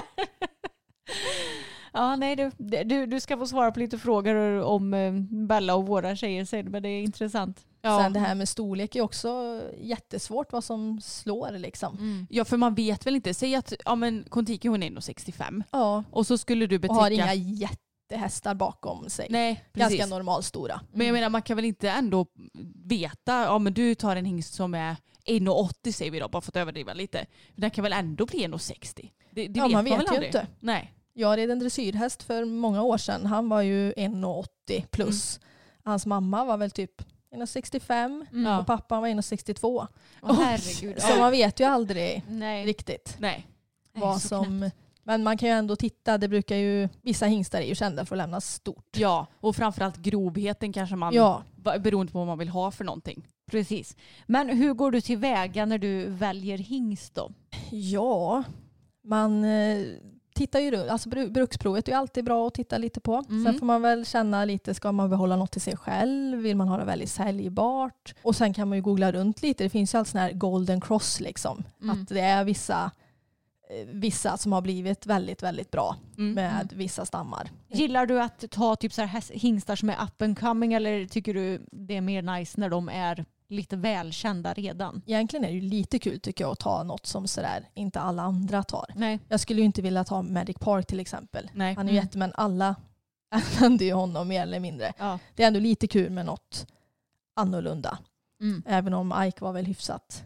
Ja, nej, du, du, du ska få svara på lite frågor om eh, Bella och våra tjejer sen, men det är intressant. Ja. Sen det här med storlek är också jättesvårt vad som slår liksom. Mm. Ja för man vet väl inte. Säg att ja, men Kontiki hon är 1,65 Ja, och så skulle du och betäcka... har inga jättehästar bakom sig. Nej precis. Ganska normalstora. Men jag menar man kan väl inte ändå veta, ja men du tar en hingst som är 1,80 säger vi då, bara för att överdriva lite. Den kan väl ändå bli 1,60? Det, det Ja, vet man man vet väl ju inte. Nej. Jag red en dressyrhäst för många år sedan. Han var ju 1,80 plus. Hans mamma var väl typ 1,65 Mm. och pappan var 1,62. Åh, herregud. Så man vet ju aldrig Nej. riktigt Nej. vad som... Men man kan ju ändå titta, det brukar ju, vissa hingstar är ju kända för att lämna stort. Ja, och framförallt grovheten kanske man, Ja, beroende på vad man vill ha för någonting. Precis. Men hur går du tillväga när du väljer hingst då? ja man eh, tittar ju runt. Alltså bru- bruksprovet är ju alltid bra att titta lite på. Mm. Sen får man väl känna lite, ska man behålla något till sig själv? Vill man ha det väldigt säljbart? Och sen kan man ju googla runt lite. Det finns ju allt sån här golden cross liksom. Mm. Att det är vissa vissa som har blivit väldigt, väldigt bra Mm. med vissa stammar. Gillar du att ta typ så här hingstar som är up and coming eller tycker du det är mer nice när de är lite välkända redan? Egentligen är det ju lite kul tycker jag att ta något som sådär inte alla andra tar. Nej. Jag skulle ju inte vilja ta Magic Park till exempel. Nej. Han är ju Mm. jätte, men alla använder ju honom mer eller mindre. Ja. Det är ändå lite kul med något annorlunda. Mm. Även om Ike var väl hyfsat.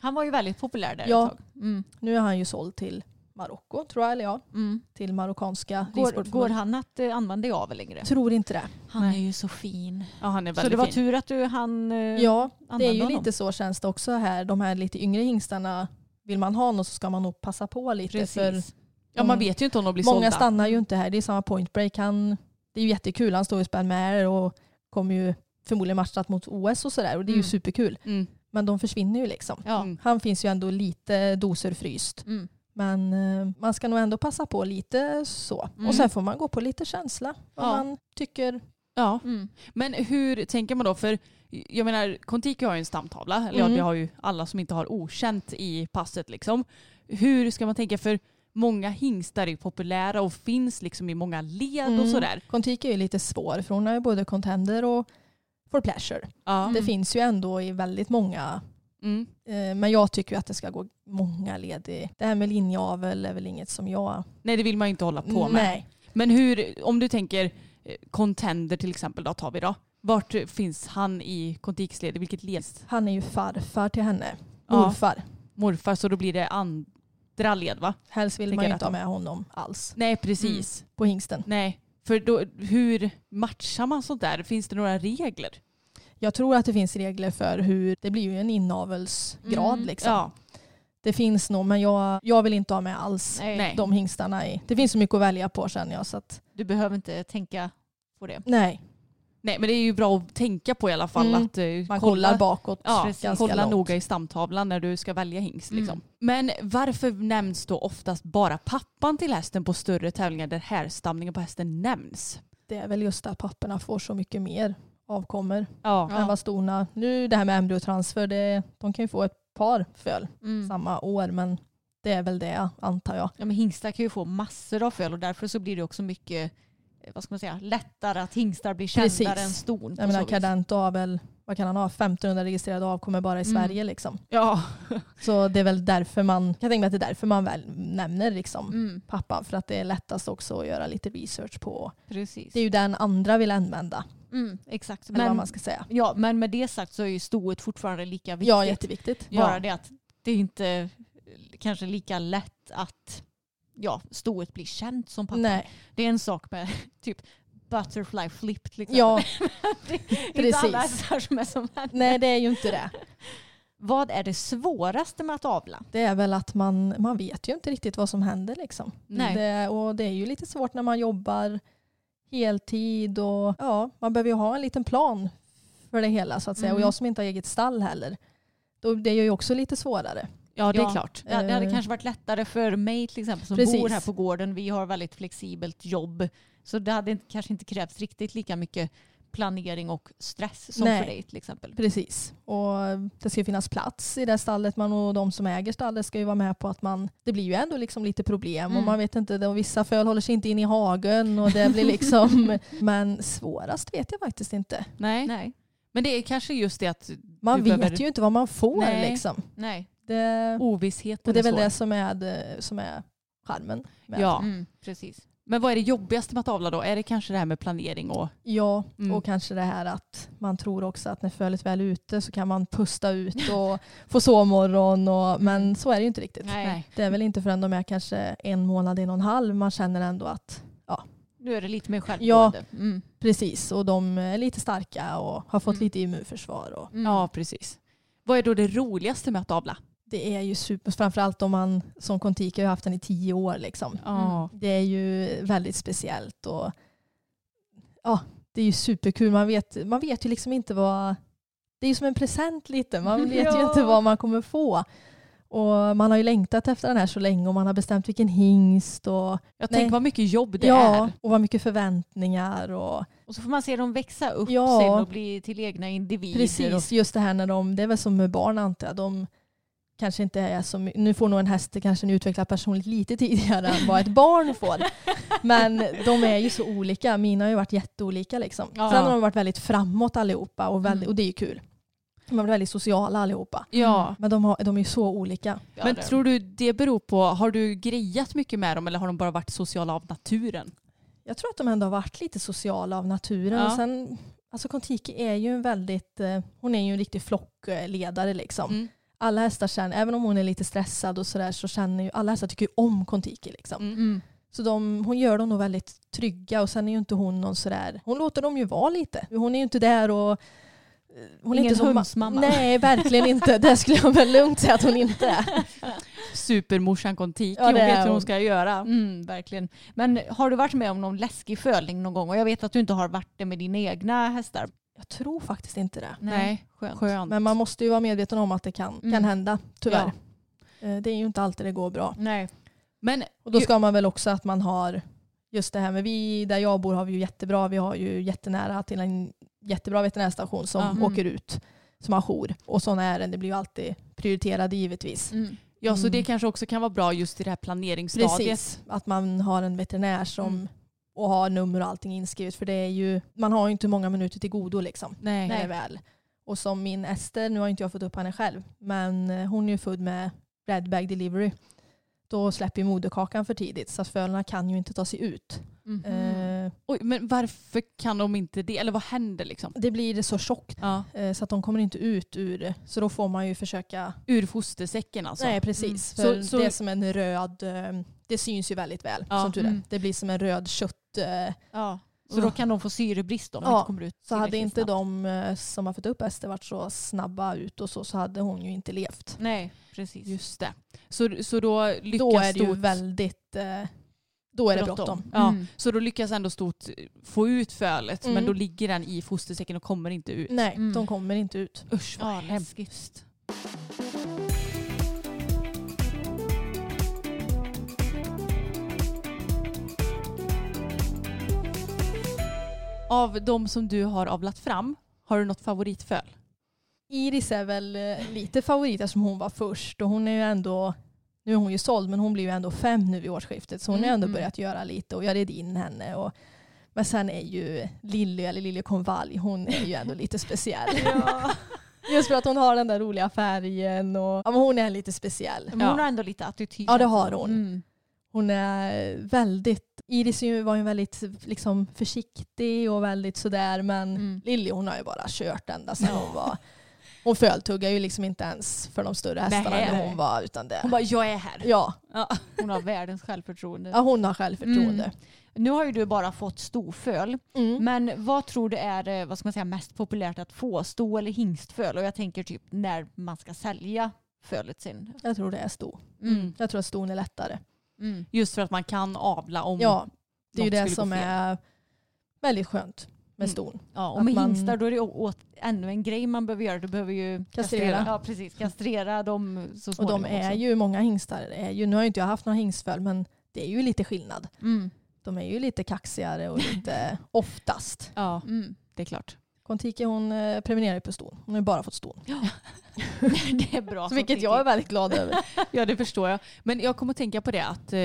Han var ju väldigt populär där Ja. ett tag. Mm. Nu är han ju såld till Marocko tror jag, eller ja, Mm. till marockanska Går, går han att eh, använda i avel längre? Tror inte det. Han Nej. är ju så fin. Ja, han är Så väldigt det var fin. tur att du han eh, Ja, det är ju honom. lite så känns det också här. De här lite yngre hingstarna, vill man ha något så ska man nog passa på lite. För Precis. Ja, man vet ju inte om de blir många sålda. stannar ju inte här. Det är samma point break. Han, det är ju jättekul. Han står ju spänn med er och kommer ju förmodligen matchat mot OS och sådär. Och det är ju Mm. superkul. Mm. Men de försvinner ju liksom. Ja. Mm. Han finns ju ändå lite doser fryst. Mm. Men eh, man ska nog ändå passa på lite så. Mm. Och sen får man gå på lite känsla. Vad Ja. man tycker. Ja. Mm. Men hur tänker man då? För jag menar, Kontiki har ju en stamtavla. Eller ja, Mm. det har ju alla som inte har okänt i passet. Liksom. Hur ska man tänka? För många hingstar är populära och finns liksom i många led och Mm. sådär. Kontiki är ju lite svår för hon är ju både contender och for pleasure. Ja. Det finns ju ändå i väldigt många Mm. eh, men jag tycker att det ska gå många led i. Det här med linjeavel är väl inget som jag... Nej, det vill man ju inte hålla på med. Nej. Men hur, om du tänker eh, contender till exempel, då tar vi då. Vart finns han i Kontiks led? I vilket led? Han är ju farfar till henne. Ja. Morfar. Morfar, så då blir det andra led va? Helst vill Tänker man ju inte ha med honom alls Nej, precis. på hingsten. Nej, för då, hur matchar man sånt där? Finns det några regler? Jag tror att det finns regler för hur, det blir ju en inavelsgrad Mm, liksom. Ja, Det finns nog, men jag, jag vill inte ha med alls Nej. De hingstarna i. Det finns så mycket att välja på känner jag. Så att, Du behöver inte tänka på det. nej, nej men det är ju bra att tänka på i alla fall Mm. att eh, man kolla, kollar bakåt Ja, kolla långt. noga i stamtavlan när du ska välja hingst. Liksom. Mm. Men varför nämns då oftast bara pappan till hästen på större tävlingar där härstamningen på hästen nämns? Det är väl just att papporna får så mycket mer avkommer Ja. än vad storna. Nu det här med embryotransfer, det, de kan ju få ett par föl Mm. samma år men det är väl det antar jag. Ja, men hingstar kan ju få massor av föl och därför så blir det också mycket vad ska man säga, lättare att hingstar blir kändare Precis. än ston. Jag menar. Cadento har väl, vad kan han ha, 1500 registrerade avkommor bara i Mm. Sverige liksom. ja. Så det är väl därför man, jag mig att det är därför man väl nämner liksom Mm, pappan för att det är lättast också att göra lite research på. precis. Det är ju den andra vill använda, Mm, exakt. eller vad Men, man ska säga. ja, men med det sagt så är ju stoet fortfarande lika viktigt. Ja, jätteviktigt. Bara Ja. det att det är inte kanske lika lätt att ja, stoet blir känt som pappa. Nej, Det är en sak med typ butterfly flip till exempel. ja, inte alla precis. hästar som är som nej det är ju inte det. Vad är det svåraste med att avla? Det är väl att man, man vet ju inte riktigt vad som händer liksom. Nej. Det, och det är ju lite svårt när man jobbar heltid och ja, man behöver ju ha en liten plan för det hela så att säga. Mm. Och jag som inte har eget stall heller, då, det är ju också lite svårare. Ja, det är Ja. klart. Ja, det hade Eh. kanske varit lättare för mig till exempel som Precis. bor här på gården. Vi har väldigt flexibelt jobb. Så det hade inte- kanske inte krävts riktigt lika mycket planering och stress som Nej. för dig till exempel. Precis. Och det ska finnas plats i det stallet. Man och de som äger stallet ska ju vara med på att man, det blir ju ändå liksom lite problem Mm. och man vet inte, och vissa föl håller sig inte in i hagen och det blir liksom, men svårast vet jag faktiskt inte. Nej. Nej, Men det är kanske just det att Man vet behöver ju inte vad man får Nej. liksom. nej. Det, ovissheten och det är väl svår. det som är, som är charmen. Med. Ja. Mm, precis. Men vad är det jobbigaste med att avla då? Är det kanske det här med planering och... Ja, Mm. och kanske det här att man tror också att när fölet väl är ute så kan man pusta ut och få sovmorgon. Och, men så är det ju inte riktigt. Nej. Det är väl inte förrän de är kanske en månad, en och en halv man känner ändå att Nu är det lite mer självgående. Mm. precis och de är lite starka och har fått Mm. lite immunförsvar. Och Mm. Ja, precis. Vad är då det roligaste med att avla? Det är ju super, framförallt om man som Kontiki har haft den i tio år. Liksom. Ja. Det är ju väldigt speciellt och ja, det är ju superkul. Man vet, man vet ju liksom inte vad... Det är ju som en present lite. Man vet ju Ja. inte vad man kommer få. Och man har ju längtat efter den här så länge och man har bestämt vilken hingst och, Jag tänker vad mycket jobb det ja, är. och vad mycket förväntningar. Och, Och så får man se dem växa upp Ja. sen och bli till egna individer. precis, just det här när de, det är väl som med barn antar jag, de, kanske inte är så Nu får nog en häst kanske en utvecklad personligt lite tidigare än vad ett barn får. Men de är ju så olika. Mina har ju varit jätteolika liksom. Ja. Sen har de varit väldigt framåt allihopa och, väldigt, Mm. och det är ju kul. De har varit väldigt sociala allihopa. Ja. Men de, har, de är ju så olika. Ja, Men det- tror du det beror på, har du grejat mycket med dem eller har de bara varit sociala av naturen? Jag tror att de ändå har varit lite sociala av naturen. Ja. Och sen, alltså Kontiki är ju en väldigt, eh, hon är ju en riktig flockledare liksom. Mm. Alla hästar känner, även om hon är lite stressad och sådär så känner ju alla hästar tycker ju om Kontiki liksom. Mm. Mm. Så de, hon gör dem nog väldigt trygga och sen är ju inte hon någon sådär, hon låter dem ju vara lite. Hon är ju inte där och eh, hon är Ingen inte som ma- hundsmamma. Nej, verkligen inte. Det skulle jag väl lugnt säga att hon inte är. Supermorsan Kontiki, Ja, hon det är vet hur hon hon. ska göra. Mm, verkligen. Men har du varit med om någon läskig fölning någon gång? Och jag vet att du inte har varit det med dina egna hästar. Jag tror faktiskt inte det. Nej, skönt. Skönt. Men man måste ju vara medveten om att det kan, Mm. kan hända, tyvärr. Eh, Det är ju inte alltid det går bra. Nej. Men Och då ska man väl också att man har just det här med vi, där jag bor har vi ju jättebra, vi har ju jättenära till en jättebra veterinärstation som Ja. Mm. åker ut som har jour. Och sådana ärenden blir ju alltid prioriterade givetvis. Mm. ja, så det Mm. kanske också kan vara bra just i det här planeringsstadiet. Precis, att man har en veterinär som Mm. Och har nummer och allting inskrivet. För det är ju, man har ju inte många minuter till godo liksom. Nej. När det väl. Och som min Ester, nu har inte jag fått upp henne själv, men eh, hon är ju född med red bag delivery. Då släpper moderkakan för tidigt så att fölarna kan ju inte ta sig ut. Mhm. Eh, Oj, men varför kan de inte det? Eller vad händer liksom? det blir så tjockt Ja. eh, så att de kommer inte ut ur det. Så då får man ju försöka... Ur fostersäcken alltså? Nej precis. Mm. För Så- så- det är som en röd... eh, Det syns ju väldigt väl Ja. som tur är. Mm. Det blir som en röd kött... eh, Ja. Så då kan de få syrebrist om de Ja, inte kommer ut Så hade inte snabbt. de eh, som har fått upp Ester varit så snabba ut och så, så hade hon ju inte levt. Nej, precis. Just det. Så, så då lyckas Då är det ju stort... väldigt... eh, Då är det Bråttom. bråttom. Ja, Mm. Så då lyckas ändå stort få ut fölet Mm. men då ligger den i fostersäcken och kommer inte ut. Nej, Mm. de kommer inte ut. Usch vad Ja, hemskt. Av de som du har avlat fram, har du något favoritföl? Iris är väl eh, lite favorit eftersom hon var först och hon är ju ändå nu är hon ju såld men hon blir ju ändå fem nu vid årsskiftet så hon har Mm, ändå mm. börjat göra lite och jag red in henne. Och, men sen är ju Lilly, eller Lilly Konvalj, hon är ju ändå lite speciell. Just för att hon har den där roliga färgen och ja, men hon är lite speciell. Men Ja. hon har ändå lite attityd. Ja, det har hon. Mm. Hon är väldigt, Iris var ju väldigt liksom, försiktig och väldigt sådär men Mm. Lilly hon har ju bara kört ända sedan hon var hon föltuggar ju liksom inte ens för de större hästarna Nej. när hon var utan det. Hon bara, jag är här. ja, Ja. Hon har världens självförtroende. ja, hon har självförtroende. Mm. Nu har ju du bara fått storföl. Mm. Men vad tror du är eh, vad ska man säga, mest populärt att få? Sto eller hingstföl? Och jag tänker typ när man ska sälja fölet sen. Jag tror det är sto. Mm. Jag tror att ston är lättare. Mm. Just för att man kan avla om Ja, det är ju det som är väldigt skönt med Mm. ston. Ja, och Att med man- hingstar då är det å- åt, ännu en grej man behöver göra. Du behöver ju Kastrera. Ja, precis. Kastrera dem så Och småningom de är också. ju, många hingstar är ju, nu har ju inte jag haft några hingstföl men det är ju lite skillnad. Mm. De är ju lite kaxigare och lite oftast. Ja, Mm. det är klart. Kontiki hon eh, prenumererar på ston. Hon har bara fått ston. det är bra. Så vilket jag är väldigt glad över. Ja, det förstår jag. Men jag kommer att tänka på det att eh,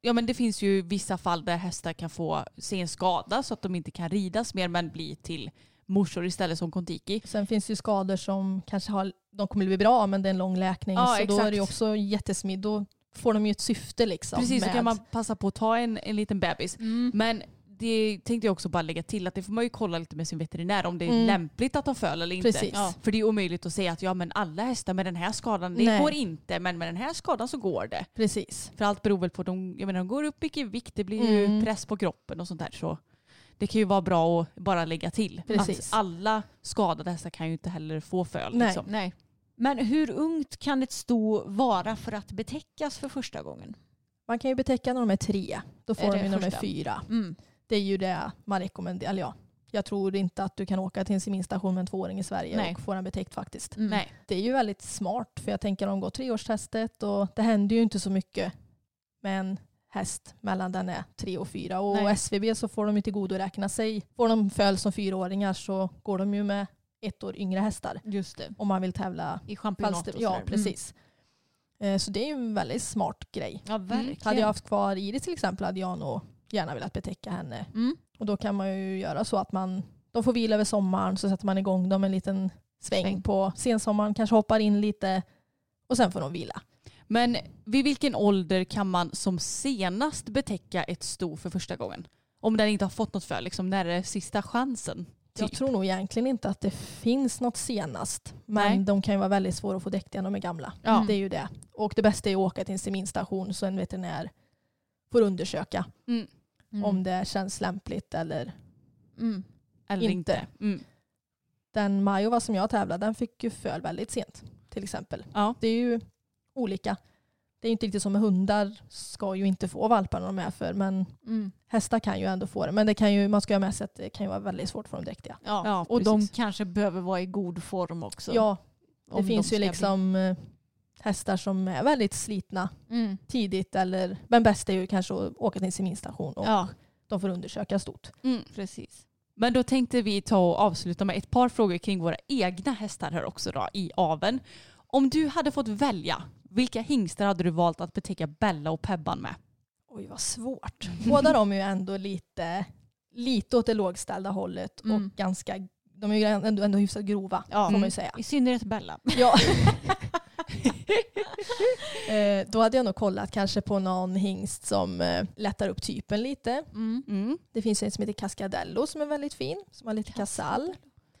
ja, men det finns ju vissa fall där hästar kan få se en skada så att de inte kan ridas mer men bli till morsor istället som Kontiki. Sen finns det ju skador som kanske har, de kommer bli bra men det är en lång läkning. Ja, så då är det ju exakt. också jättesmidigt. Då får de ju ett syfte liksom. Precis, så med- kan man passa på att ta en, en liten bebis. Mm. Men det tänkte jag också bara lägga till att det får man ju kolla lite med sin veterinär om det är Mm. lämpligt att ha föl eller inte. Precis. Ja, för det är omöjligt att säga att ja men alla hästar med den här skadan det Nej. går inte men med den här skadan så går det. Precis. För allt beror väl på de, jag menar, de går upp mycket i vikt, det blir ju Mm. press på kroppen och sånt där. Så det kan ju vara bra att bara lägga till. Precis. Att alla skadade hästar kan ju inte heller få föl. Nej. Liksom. Nej. Men hur ungt kan ett sto vara för att betäckas för första gången? Man kan ju betäcka när de är tre. Då Är får de det ju när de är fyra. Mm. Det är ju det man rekommenderar. Eller ja, jag tror inte att du kan åka till en seminstation med en tvååring i Sverige Nej. och få den betäckt faktiskt. Mm. Nej. Det är ju väldigt smart för jag tänker de går treårstestet och det händer ju inte så mycket med en häst mellan den är tre och fyra. Och Nej. SVB så får de ju tillgodoräkna sig. Får de föl som fyraåringar så går de ju med ett år yngre hästar Just det. om man vill tävla I championat fallster. och Ja. Mm. precis. Eh, Så det är ju en väldigt smart grej. Ja, verkligen. Hade jag haft kvar Iris till exempel hade jag nog gärna velat betäcka henne. Mm. Och då kan man ju göra så att man, de får vila över sommaren så sätter man igång dem en liten sväng, Sväng. på sensommaren, kanske hoppar in lite och sen får de vila. Men vid vilken ålder kan man som senast betäcka ett sto för första gången? Om den inte har fått något för, liksom, när är det sista chansen? Jag Typ. tror nog egentligen inte att det finns något senast. Men Nej. de kan ju vara väldigt svåra att få däck när de är gamla. Ja. Det är ju det. Och det bästa är att åka till en seminstation så en veterinär får undersöka Mm. Mm. om det känns lämpligt eller Mm. Eller inte. Inte. Mm. Den Majova som jag tävlade den fick ju föl väldigt sent till exempel. Ja. Det är ju olika. Det är ju inte riktigt som med hundar ska ju inte få valpar när de är för men Mm. hästar kan ju ändå få det. Men det kan ju, man ska ha med sig att det kan ju vara väldigt svårt för dem dräktiga. Ja. Ja, och de precis. kanske behöver vara i god form också. Ja, det om de finns ju ska bli- liksom eh, hästar som är väldigt slitna Mm. tidigt. Eller, men bäst är ju kanske att åka till en seminstation och Ja, de får undersöka stort. Mm. precis. Men då tänkte vi ta och avsluta med ett par frågor kring våra egna hästar här också då, i aveln. Om du hade fått välja, vilka hingstar hade du valt att betäcka Bella och Pebban med? Oj vad svårt. Båda de är ju ändå lite, lite åt det lågställda hållet Mm. och ganska, de är ju ändå, ändå hyfsat grova Ja. får man Mm. ju säga. I synnerhet Bella. Ja. eh, då hade jag nog kollat kanske på någon hingst som eh, lättar upp typen lite. Mm. Mm. Det finns en som heter Cascadello som är väldigt fin, som har lite kasall.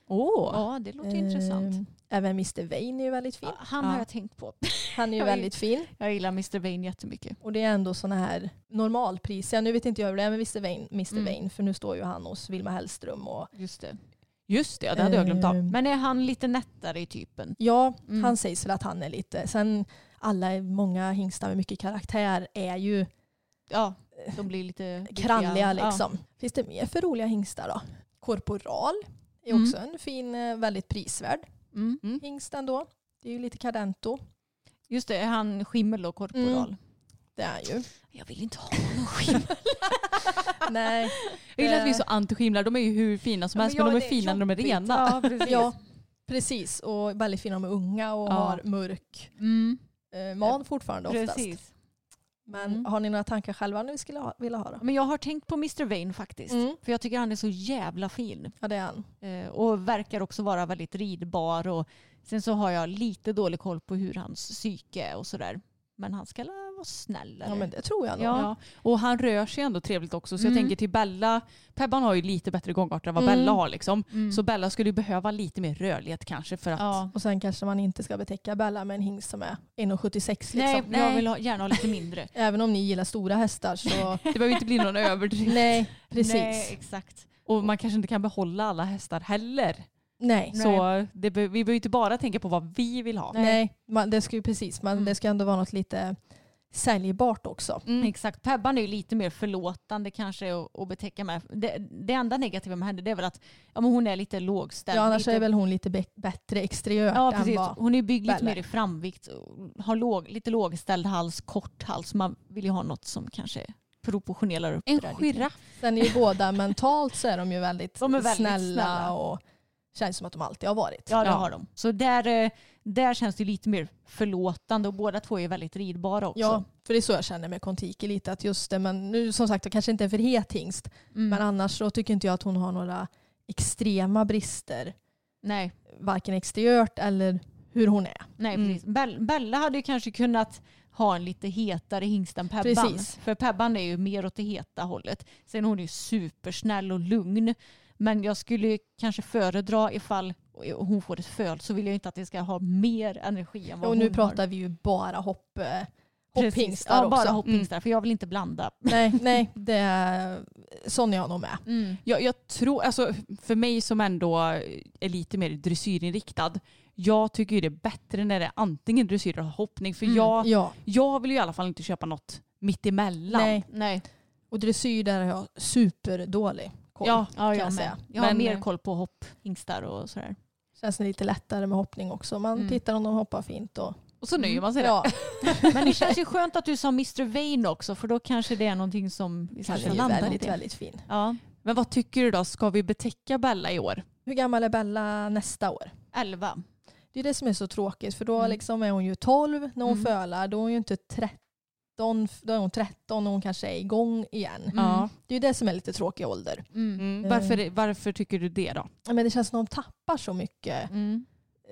Åh, Ja, det låter Eh, intressant. Även Mr Vain är ju väldigt fin. Ja, Han Ja. har jag tänkt på. Han är ju väldigt fin. Jag gillar Mr Vain jättemycket. Och det är ändå sådana här normalpriser. Nu vet inte jag hur det är med Mr Vain, Mr. Mm. Vain för nu står ju han hos Vilma Hellström. Och, Just det. Just det, det hade jag glömt av. Eh, Men är han lite nättare i typen? Ja, Mm. han sägs väl att han är lite. Sen alla, många hingstar med mycket karaktär är ju Ja, de blir lite... kralliga Ja. liksom. Finns det mer för roliga hingstar då? Korporal är Mm. också en fin, eh, väldigt prisvärd Mm. hingst ändå. Det är ju lite cadento. Just det, är han skimmel och korporal? Det är ju. Jag vill inte ha någon skimmel. Nej. Jag gillar att vi är Eh, så anti-skimlar, de är ju hur fina som helst men de är fina när de är rena. Ja, precis. Ja, precis. Och väldigt fina de är unga och Ja. har mörk Mm. eh, man fortfarande oftast. Precis. Men Mm. har ni några tankar själva ni skulle ha, vilja ha då? Men jag har tänkt på Mr Vain faktiskt. Mm. För jag tycker han är så jävla fin. Ja det är han. Eh, och verkar också vara väldigt ridbar. Och sen så har jag lite dålig koll på hur hans psyke är och sådär. Men han ska vara snällare. Ja men det tror jag nog. Ja. Ja. Och han rör sig ändå trevligt också. Så Mm. jag tänker till Bella, Pebban har ju lite bättre gångarter än vad Mm. Bella har liksom. Mm. Så Bella skulle ju behöva lite mer rörlighet kanske för att ja. Och sen kanske man inte ska betäcka Bella med en hingst som är 1,76 Nej, liksom. jag vill ha, gärna ha lite mindre. Även om ni gillar stora hästar så det behöver inte bli någon överdrift. nej, precis. Nej, exakt. Och man kanske inte kan behålla alla hästar heller. Nej. Så det be- vi behöver inte bara tänka på vad vi vill ha. Nej, man, det ska ju precis, man, Mm. det ska ändå vara något lite säljbart också. Mm. Exakt. Pebban är ju lite mer förlåtande kanske att, betäcka med. Det, det enda negativa med henne det är väl att ja, men hon är lite lågställd. Ja, annars lite, är väl hon lite be- bättre exteriört Ja, än precis. vad... Hon är byggd lite mer i framvikt. och Har låg, lite lågställd hals, kort hals. Man vill ju ha något som kanske proportionerar upp En giraff. Sen är ju båda mentalt så är de ju väldigt, De är väldigt snälla, snälla. och känns som att de alltid har varit. Ja, det Ja. har de. Så där, eh, där känns det lite mer förlåtande och båda två är väldigt ridbara också. Ja, för det är så jag känner med Kontiki lite. Att just det, men nu som sagt, jag kanske inte är för het hingst. Mm. Men annars så tycker inte jag att hon har några extrema brister. Nej, Varken exteriört eller hur hon är. nej Mm. precis. Bell, Bella hade ju kanske kunnat ha en lite hetare hingst än Pebban. Precis. För Pebban är ju mer åt det heta hållet. Sen är hon ju supersnäll och lugn. Men jag skulle kanske föredra ifall hon får ett föl så vill jag inte att det ska ha mer energi än vad Och nu hon pratar har. vi ju bara hopp, eh, hopphingstar ja, också. bara hopphingstar. För jag vill inte blanda. Nej, nej det är, sån är jag nog med. Mm. Jag, jag tror, alltså för mig som ändå är lite mer dressyrinriktad, jag tycker ju det är bättre när det är antingen dressyr eller hoppning. För Mm, jag, Ja, jag vill ju i alla fall inte köpa något mittemellan. nej. Nej. Och dressyr där har jag superdålig koll. Ja, Ja, kan jag jag med. säga. Jag har Men- mer koll på hopphingstar och sådär. Känns det lite lättare med hoppning också. Man Mm. tittar om de hoppar fint. Och, Och så nöjer man sig där. ja, Men det känns ju skönt att du sa Mr Vain också för då kanske det är någonting som vi kanske är landar väldigt, väldigt fin. Ja, Men vad tycker du då? Ska vi betäcka Bella i år? Hur gammal är Bella nästa år? 11. Det är det som är så tråkigt för då Mm. liksom är hon ju 12 när hon Mm. fölar. Då är hon ju inte 13, då är hon 13 och hon kanske är igång igen. Ja. Det är ju det som är lite tråkig ålder. Mm. Mm. Varför, varför tycker du det då? Men det känns som att de tappar så mycket. Mm.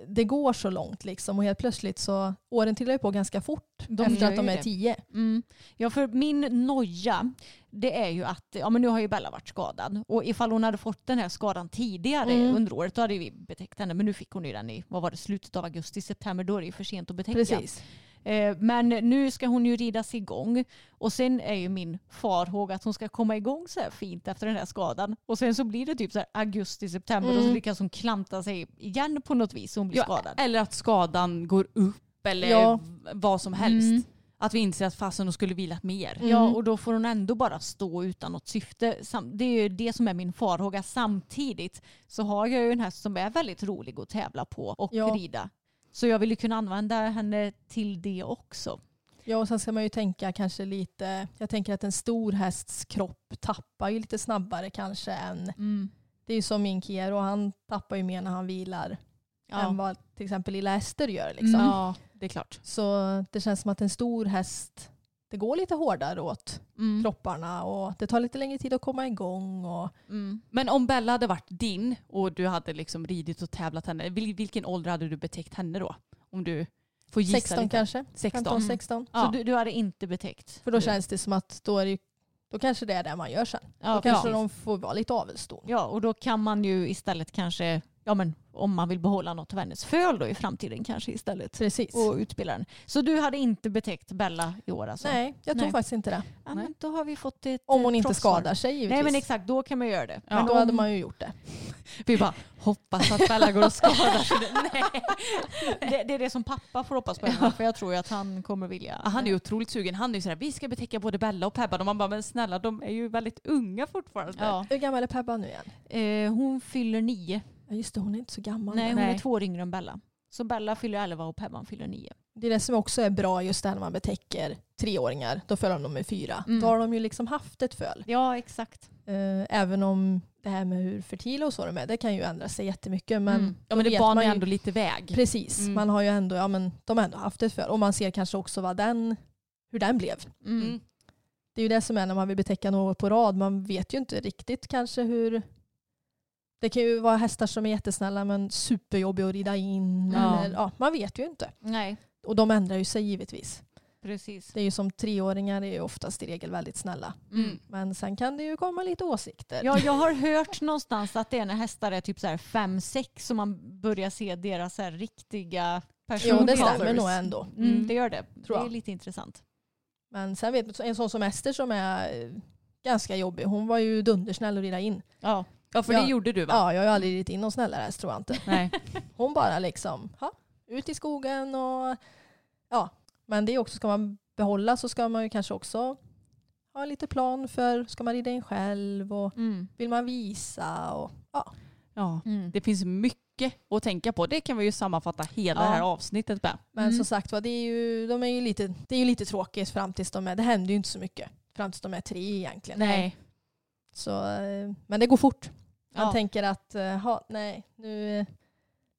Det går så långt liksom och helt plötsligt så åren trillar ju på ganska fort De efter att de är det. 10. Mm. Ja, för min noja det är ju att ja, men nu har ju Bella varit skadad och ifall hon hade fått den här skadan tidigare Mm. under året då hade vi betäckt henne. Men nu fick hon ju den i vad var det, slutet av augusti, september. Då är det ju för sent att betäcka. Precis. Eh, men nu ska hon ju ridas igång och sen är ju min farhåg att hon ska komma igång så här fint efter den här skadan och sen så blir det typ så här augusti, september och så Mm. lyckas hon klanta sig igen på något vis så hon blir Ja, skadad. Eller att skadan går upp eller Ja. vad som helst. Mm. Att vi inser att fasen hon skulle vilat mer. Mm. Ja, och då får hon ändå bara stå utan något syfte. Det är ju det som är min farhåga. Samtidigt så har jag ju en häst som är väldigt rolig att tävla på och Ja. rida. Så jag vill ju kunna använda henne till det också. Ja, och sen ska man ju tänka kanske lite, jag tänker att en stor hästs kropp tappar ju lite snabbare kanske än, det är ju som min Kiero, han tappar ju mer när han vilar Ja. än vad till exempel lilla Ester gör. Liksom. Mm. Ja, det är klart. Så det känns som att en stor häst, det går lite hårdare åt Mm. kropparna och det tar lite längre tid att komma igång. Och, Mm. Men om Bella hade varit din och du hade liksom ridit och tävlat henne, vil- vilken ålder hade du betäckt henne då? Om du får gissa 16 lite. kanske, 16. 15, 16. Ja. Så du, du hade inte betäckt? För då Du- känns det som att då, är det, ju- då kanske det är det man gör sen. ja, då kanske precis. de får vara lite avelston. Ja, och då kan man ju istället kanske, ja men om man vill behålla något av hennes föl då i framtiden kanske istället. Precis. Och utbilda den. Så du hade inte betäckt Bella i år alltså? Nej, jag tror Nej. faktiskt inte det. Ja, men då har vi fått ett Om eh, hon inte skadar sig givetvis. Nej men exakt, då kan man göra det. Men Men då hade man ju gjort det. Vi bara hoppas att Bella går och skadar sig. Nej. det, det är det som pappa får hoppas på. henne, För jag tror ju att han kommer vilja. Ja, Han är ju otroligt sugen. Han är ju sådär, vi ska betäcka både Bella och Pebban. Och man bara, men snälla de är ju väldigt unga fortfarande. Ja. Hur gammal är Pebba nu igen? Eh, hon fyller nio. Ja just det, hon är inte så gammal. Nej, hon Nej. är två år yngre än Bella. Så Bella fyller elva och Pebban fyller nio. Det är det som också är bra just där när man betäcker treåringar. Då fölar de med fyra. Mm. Då har de ju liksom haft ett föl. Ja, exakt. Eh, även om det här med hur fertila och så de är, det kan ju ändra sig jättemycket. Men, Mm. Ja men det banar ju ändå lite väg. Precis, Mm. man har ju ändå, ja men de har ändå haft ett föl. Och man ser kanske också vad den, hur den blev. Mm. Det är ju det som är när man vill betäcka något på rad. Man vet ju inte riktigt kanske hur... Det kan ju vara hästar som är jättesnälla men superjobbiga att rida in. Ja. Eller, ja, man vet ju inte. Nej, Och de ändrar ju sig givetvis. precis. Det är ju som treåringar är ju oftast i regel väldigt snälla. Mm. Men sen kan det ju komma lite åsikter. Ja, jag har hört någonstans att det är när hästar är typ så här fem, sex som man börjar se deras så här riktiga jo, det personligheter. stämmer nog ändå. Mm, det gör det. Tror det är jag. lite intressant. Men sen vet man, en sån som Ester som är eh, ganska jobbig. Hon var ju dundersnäll att rida in. Ja. Ja för Ja. det gjorde du va? Ja, jag har ju aldrig ridit in någon snällare häst tror jag inte. Nej. Hon bara liksom, ha, ut i skogen och ja. Men det är också, ska man behålla så ska man ju kanske också ha lite plan för, ska man rida in själv och Mm. vill man visa och ja. Ja. Mm. Det finns mycket att tänka på. Det kan vi ju sammanfatta hela Ja. det här avsnittet med. Men Mm. som sagt var, det är ju, de är ju lite, det är ju lite tråkigt fram tills de är, det händer ju inte så mycket fram tills de är tre egentligen. Nej. Så, eh, men det går fort. Man Ja. tänker att, eh, ha, nej, nu,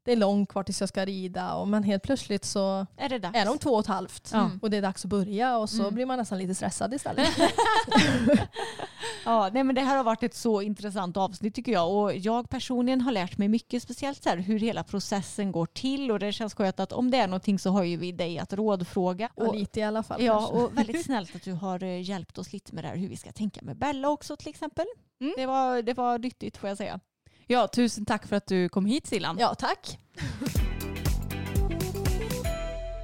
det är långt kvar tills jag ska rida och men helt plötsligt så Är det dags? är de två och ett halvt Ja. och det är dags att börja och så Mm. blir man nästan lite stressad istället. Ja, nej, men det här har varit ett så intressant avsnitt tycker jag. Och jag personligen har lärt mig mycket, speciellt så här, hur hela processen går till. Och det känns skönt att om det är någonting så har ju vi dig att rådfråga. Ja, Och, lite i alla fall. ja, kanske. och väldigt snällt att du har eh, hjälpt oss lite med det här hur vi ska tänka med Bella också till exempel. Mm. Det, var, det var nyttigt får jag säga. Ja, tusen tack för att du kom hit Silan. ja, tack.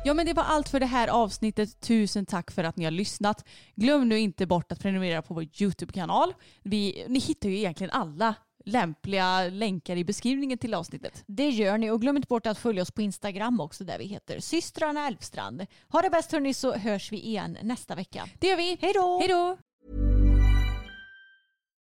Ja men det var allt för det här avsnittet. Tusen tack för att ni har lyssnat. Glöm nu inte bort att prenumerera på vår YouTube-kanal. Vi, ni hittar ju egentligen alla lämpliga länkar i beskrivningen till avsnittet. Det gör ni och glöm inte bort att följa oss på Instagram också där vi heter systrarna Elfstrand. Ha det bäst hörni så hörs vi igen nästa vecka. Det gör vi. Hej då! Hej då!